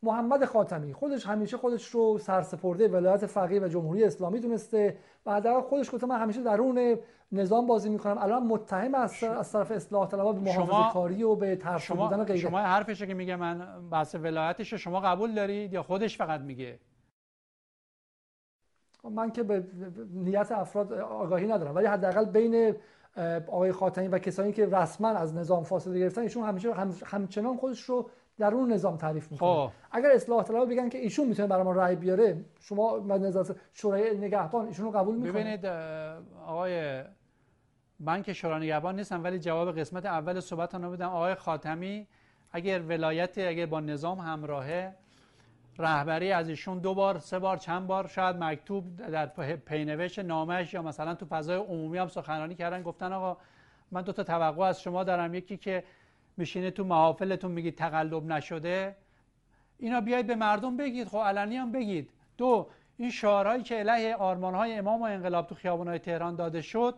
محمد خاتمی خودش همیشه خودش رو سرسپرده ولایت فقیه و جمهوری اسلامی دونسته. و حداقل خودش گفته من همیشه درون نظام بازی می‌کنم. الان متهم از, از طرف اصلاح طلبها به محافظه کاری و به ترس بودن غیره. شما حرفشه که میگه من بحث ولایتش شما قبول دارید یا خودش فقط میگه؟ من که به نیت افراد آگاهی ندارم ولی حداقل بین آقای خاتمی و کسانی که رسما از نظام فاصله گرفتن ایشون همیشه همچنان خودش رو در اون نظام تعریف می‌کنه. خب. اگر اصلاح طلب بگن که ایشون می‌تونه برای ما رأی بیاره شما نظر شورای نگهبان ایشون رو قبول می‌کنه ببینید آقای من که شورای نگهبان نیستم ولی جواب قسمت اول صحبت رو بدم آقای خاتمی اگر ولایت اگر با نظام همراهه رهبری از ایشون دو بار سه بار چند بار شاید مکتوب در پینوشت نامش یا مثلا تو فضای عمومی هم سخنرانی کردن گفتن آقا من دو تا توقع از شما دارم یکی که میشینه تو محافلتون میگید تقلب نشده. اینا بیاید به مردم بگید خب علنی هم بگید. دو این شعارهایی که علیه آرمانهای امام و انقلاب تو خیابانهای تهران داده شد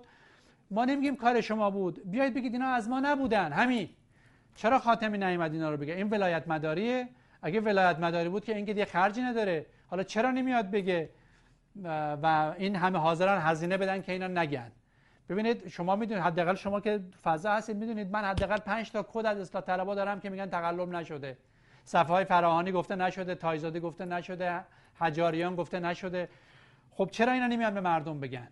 ما نمیگیم کار شما بود. بیاید بگید اینا از ما نبودن. همین. چرا خاتمی نیومد اینا رو بگه؟ این ولایت مداریه اگه ولایت مداری بود که اینکه دیگه خرجی نداره. حالا چرا نمیاد بگه؟ و این همه حاضران هزینه بدن که اینا نگن. ببینید شما می‌دونید حداقل شما که فضا هستید می‌دونید من حداقل 5 تا کد از اصلاح طلبا دارم که میگن تقلب نشده. صفحه های فراهانی گفته نشده تایزاده گفته نشده حجاریان گفته نشده. خب چرا اینا نمیان به مردم بگن؟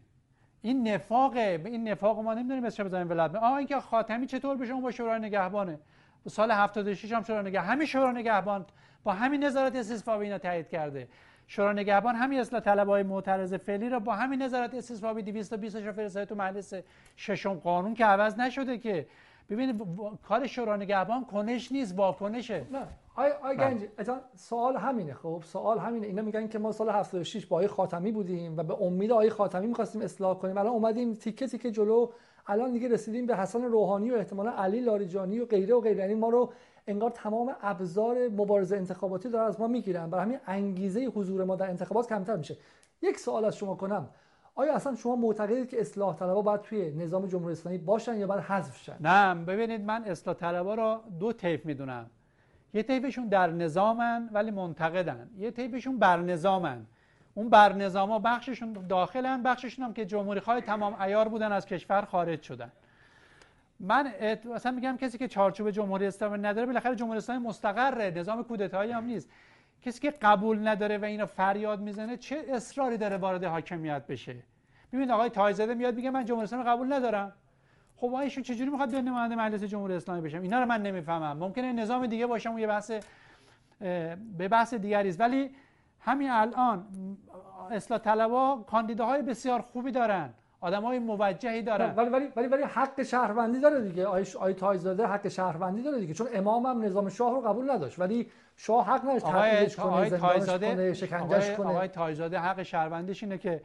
این نفاقه. این نفاق ما نمی‌دونیم مثل بزنیم ولایت. آها اینکه خاتمی چطور به شما با شورای نگهبانه. سال 76 هم شورای نگهبان همین شورای نگهبان با همین نظارت استثبابی اینا تایید کرده. شورای نگهبان همین اصلاح طلبای معترض فعلی را با همین نظارت استثبابی 220 رو فرستاده تو مجلس ششم قانون که عوض نشده که ببینید کار شورای نگهبان کنش نیست واکنشه. نه. آی آی بله. گنج سوال همینه خب. سوال همینه. اینا میگن که ما سال 76 با آقای خاتمی بودیم و به امید آقای خاتمی می‌خواستیم اصلاح کنیم. الان اومدیم تیکه تیکه جلو الان دیگه رسیدیم به حسن روحانی و احتمالا علی لاریجانی و غیره و غیره. یعنی ما رو انگار تمام ابزار مبارزه انتخاباتی داره از ما می‌گیرن. برای همین انگیزه حضور ما در انتخابات کمتر میشه. یک سوال از شما کنم. آیا اصلا شما معتقدید که اصلاح طلبها باید توی نظام جمهوری اسلامی باشن یا باید حذف شن؟ نه ببینید من اصلاح طلبها رو دو طیف می‌دونم. یه طیفشون در نظامن ولی منتقدن. یه طیفشون بر نظامن. اون بر نظام بخششون داخلن بخششون هم که جمهوری خواه تمام ایار بودن از کشور خارج شدن. من مثلا میگم کسی که چارچوب جمهوری اسلامی نداره بالاخره جمهوری اسلامی مستقره نظام کودتایی هم نیست. کسی که قبول نداره و اینو فریاد می‌زنه چه اصراری داره وارد حاکمیت بشه؟ ببینید آقای تایزاده میاد میگه من جمهوری اسلامی قبول ندارم. خب ایشون چجوری می‌خواد بیاد نماینده مجلس جمهوری اسلامی بشم اینا رو من نمی‌فهمم. ممکنه نظام دیگه باشه اون یه بحث به بحث دیگری است. ولی همین الان اصلاح طلبها کاندیداهای بسیار خوبی دارن های موجهی دارن. ولی ولی ولی ولی حق شهروندی داره دیگه. آی آی تایزاده حق شهروندی داره دیگه. چون امام هم نظام شاه رو قبول نداشت. ولی شاه حق نداشت آقای کنه تایزاده کنه شکنجهش کنه. آقای تایزاده حق شهروندیش اینه که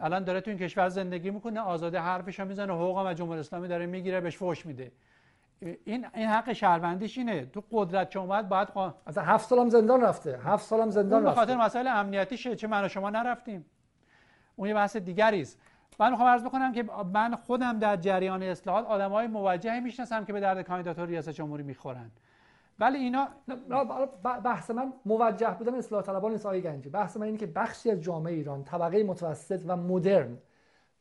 الان داره تو این کشور زندگی می‌کنه آزاده حرفش هم می‌زنه حقوق از جمهوری اسلامی داره می‌گیره بهش فوش میده. این این حق شهروندیش اینه. تو قدرت که اومد باید قا... اصلا هفت سالم زندان رفته. هفت سالم زندان رفته به خاطر مسائل امنیتیشه چه من و شما نرفتیم. اون یه بحث دیگری است من می‌خوام عرض بکنم که من خودم در جریان اصلاحات آدمای موجهی می‌شناسم که به درد کاندیداتور ریاست جمهوری می‌خورن. ولی اینا بحث من موجه بودن اصلاح طلبان نیست آقای گنجی بحث من اینه که بخشی از جامعه ایران طبقه متوسط و مدرن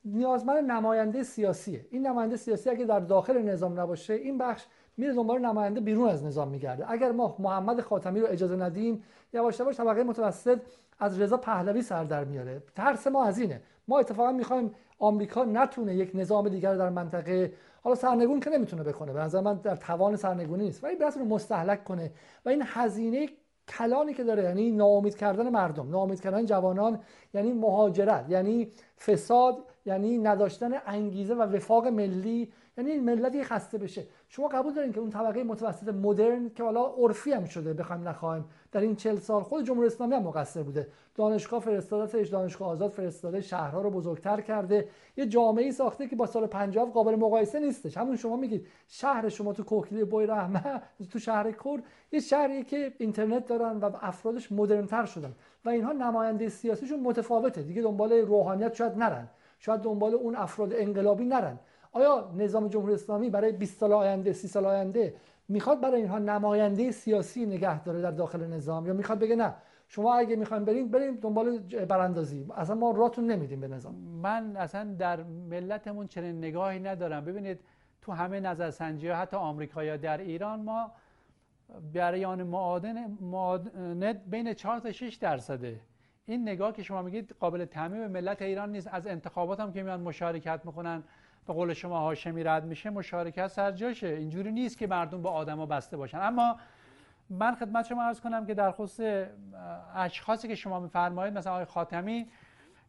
نیازمند نماینده سیاسیه. این نماینده سیاسی اگه در داخل نظام نباشه این بخش میره دنبال نماینده بیرون از نظام میگرده. اگر ما محمد خاتمی رو اجازه ندیم یواش یواش طبقه متوسط از رضا پهلوی سر در میاره. ترس ما از اینه. ما اتفاقا می‌خوایم آمریکا نتونه یک نظام دیگر در منطقه حالا سرنگون که نمی‌تونه بکنه. به نظر من در توان سرنگونی نیست. ولی رو مستحلک کنه. و این هزینه کلانی که داره یعنی ناامید کردن مردم ناامید کردن جوانان یعنی مهاجرت یعنی فساد یعنی نداشتن انگیزه و وفاق ملی یعنی این ملتی خسته بشه. شما قبول دارین که اون طبقه متوسط مدرن که حالا عرفی هم شده بخوایم نخوایم در این چل سال خود جمهوری اسلامی هم مقصر بوده. دانشگاه فرستادتش دانشگاه آزاد فرستاده شهرها رو بزرگتر کرده. یه جامعه ساخته که با سال 50 قابل مقایسه نیستش. همون شما میگید شهر شما تو کوکلی بوی رحمه تو شهر کرد یه شهری که اینترنت دارن و افرادش مدرنتر شدن. و اینها نماینده سیاسیشون متفاوته. دیگه دنبال روحانیت شاید نرن. شاید دنبال اون افراد انقلابی نرن. آیا نظام جمهوری اسلامی برای 20 سال آینده 30 سال آینده می‌خواد برای اینها نماینده سیاسی نگه داره در داخل نظام یا می‌خواد بگه نه؟ شما اگه می‌خوایم بریم بریم دنبال براندازی. اصلا ما راتون نمیدیم به نظام. من اصلا در ملتمون چنین نگاهی ندارم. ببینید تو همه نظرسنجی ها حتی آمریکا یا در ایران ما بریان معادن معادنت بین 4 تا 6 درصده. این نگاه که شما میگید قابل تعمیم ملت ایران نیست. از انتخابات هم که میان مشارکت می‌کنن به قول شما هاشمی رد میشه مشارکت سر جاشه. اینجوری نیست که مردم با آدما بسته باشن. اما من خدمت شما عرض کنم که در خصوص اشخاصی که شما میفرمایید مثلا آقای خاتمی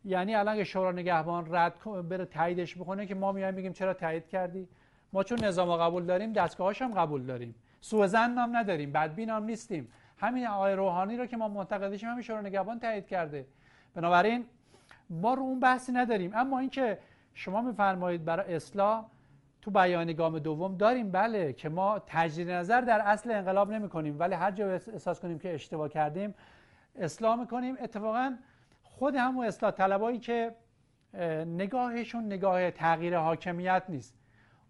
یعنی الان که شورا نگهبان رد بره تاییدش بکنه که ما میایم میگیم چرا تایید کردی؟ ما چون نظام قبول داریم دستگاهاش هم قبول داریم. سوء هم نداریم بدبین هم نیستیم. همین آقای روحانی رو که ما منتقدشیم همین شورا نگهبان تایید کرده. بنابراین ما رو اون بحثی نداریم. اما اینکه شما میفرمایید برای اصلاح تو بیان گام دوم داریم بله که ما تجدید نظر در اصل انقلاب نمی کنیم ولی هر جا احساس کنیم که اشتباه کردیم اصلاح می‌کنیم. اتفاقا خود همون اصلاح طلبایی که نگاهشون نگاه تغییر حاکمیت نیست.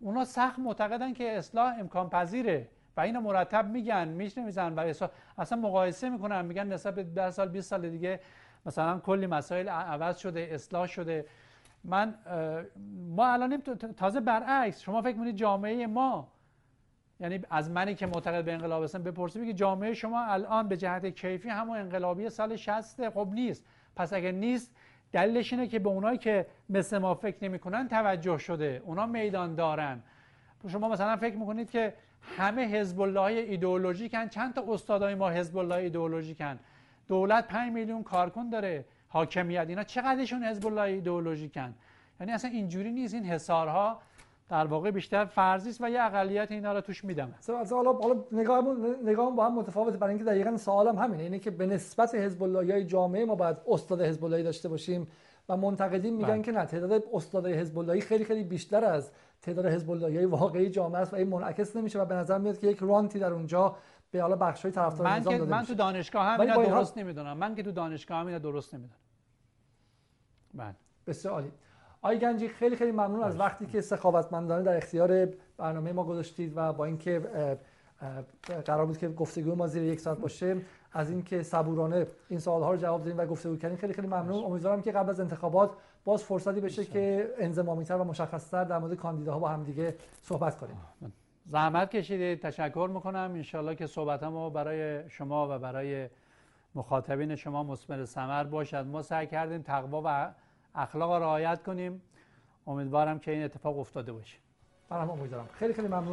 اونا سخت معتقدن که اصلاح امکان پذیره و اینو مرتب میگن میزن و اصلاح اصلا مقایسه می‌کنن میگن نسبت به 10 سال 20 سال دیگه مثلا کلی مسائل عوض شده اصلاح شده. من ما الان تازه برعکس شما فکر می‌کنید جامعه ما یعنی از منی که معتقد به انقلاب هستم بپرسید که جامعه شما الان به جهت کیفی همون انقلابی سال 60 خب نیست. پس اگر نیست دلیلش اینه که به اونایی که مثل ما فکر نمی‌کنن توجه شده. اونا میدان دارن. شما مثلا فکر می‌کنید که همه حزب الله ایدئولوژیکن چند تا استادای ما حزب الله ایدئولوژیکن. دولت 5 میلیون کارکن داره حاکمیت اینا چقدرشون حزب الله ایدئولوژیکن؟ یعنی اصلا اینجوری نیست این حصارها در واقع بیشتر فرضی است و یه اقلیت اینا رو توش میدم حالا حالا نگاهمون نگاهمون با هم متفاوته. برای اینکه دقیقاً سوالم همینه. اینه که به نسبت حزب الله جامعه ما باید استاد حزب داشته باشیم و منتقدین میگن بله. که نه تعداد استادای حزب خیلی خیلی بیشتر از تعداد حزب الله واقعی جامعه است و این منعکس نمیشه و به نظر میاد که یک رانتی در اونجا به حالا بخشای طرفدار نظام داده من تو دانشگاه هم اینا درست نمی‌دونم. من که تو دانشگاه هم اینا درست نمی‌دونم. بله. بسیار عالی. آقای گنجی خیلی خیلی ممنون از وقتی که سخاوتمندانه در اختیار برنامه ما گذاشتید و با اینکه قرار بود که گفتگو ما زیر یک ساعت باشه از اینکه صبورانه این سوالها رو جواب دادیم و گفتگو کردیم خیلی خیلی ممنون. امیدوارم که قبل از انتخابات باز فرصتی بشه که انضمامی‌تر و مشخص‌تر در مورد کاندیداها با هم دیگه صحبت کنیم. زحمت کشیدید تشکر می‌کنم. انشالله که صحبتمو برای شما و برای مخاطبین شما مثمر ثمر باشد. ما سعی کردیم تقوا و اخلاق را رعایت کنیم. امیدوارم که این اتفاق افتاده باشه. منم امیدوارم. خیلی خیلی ممنون.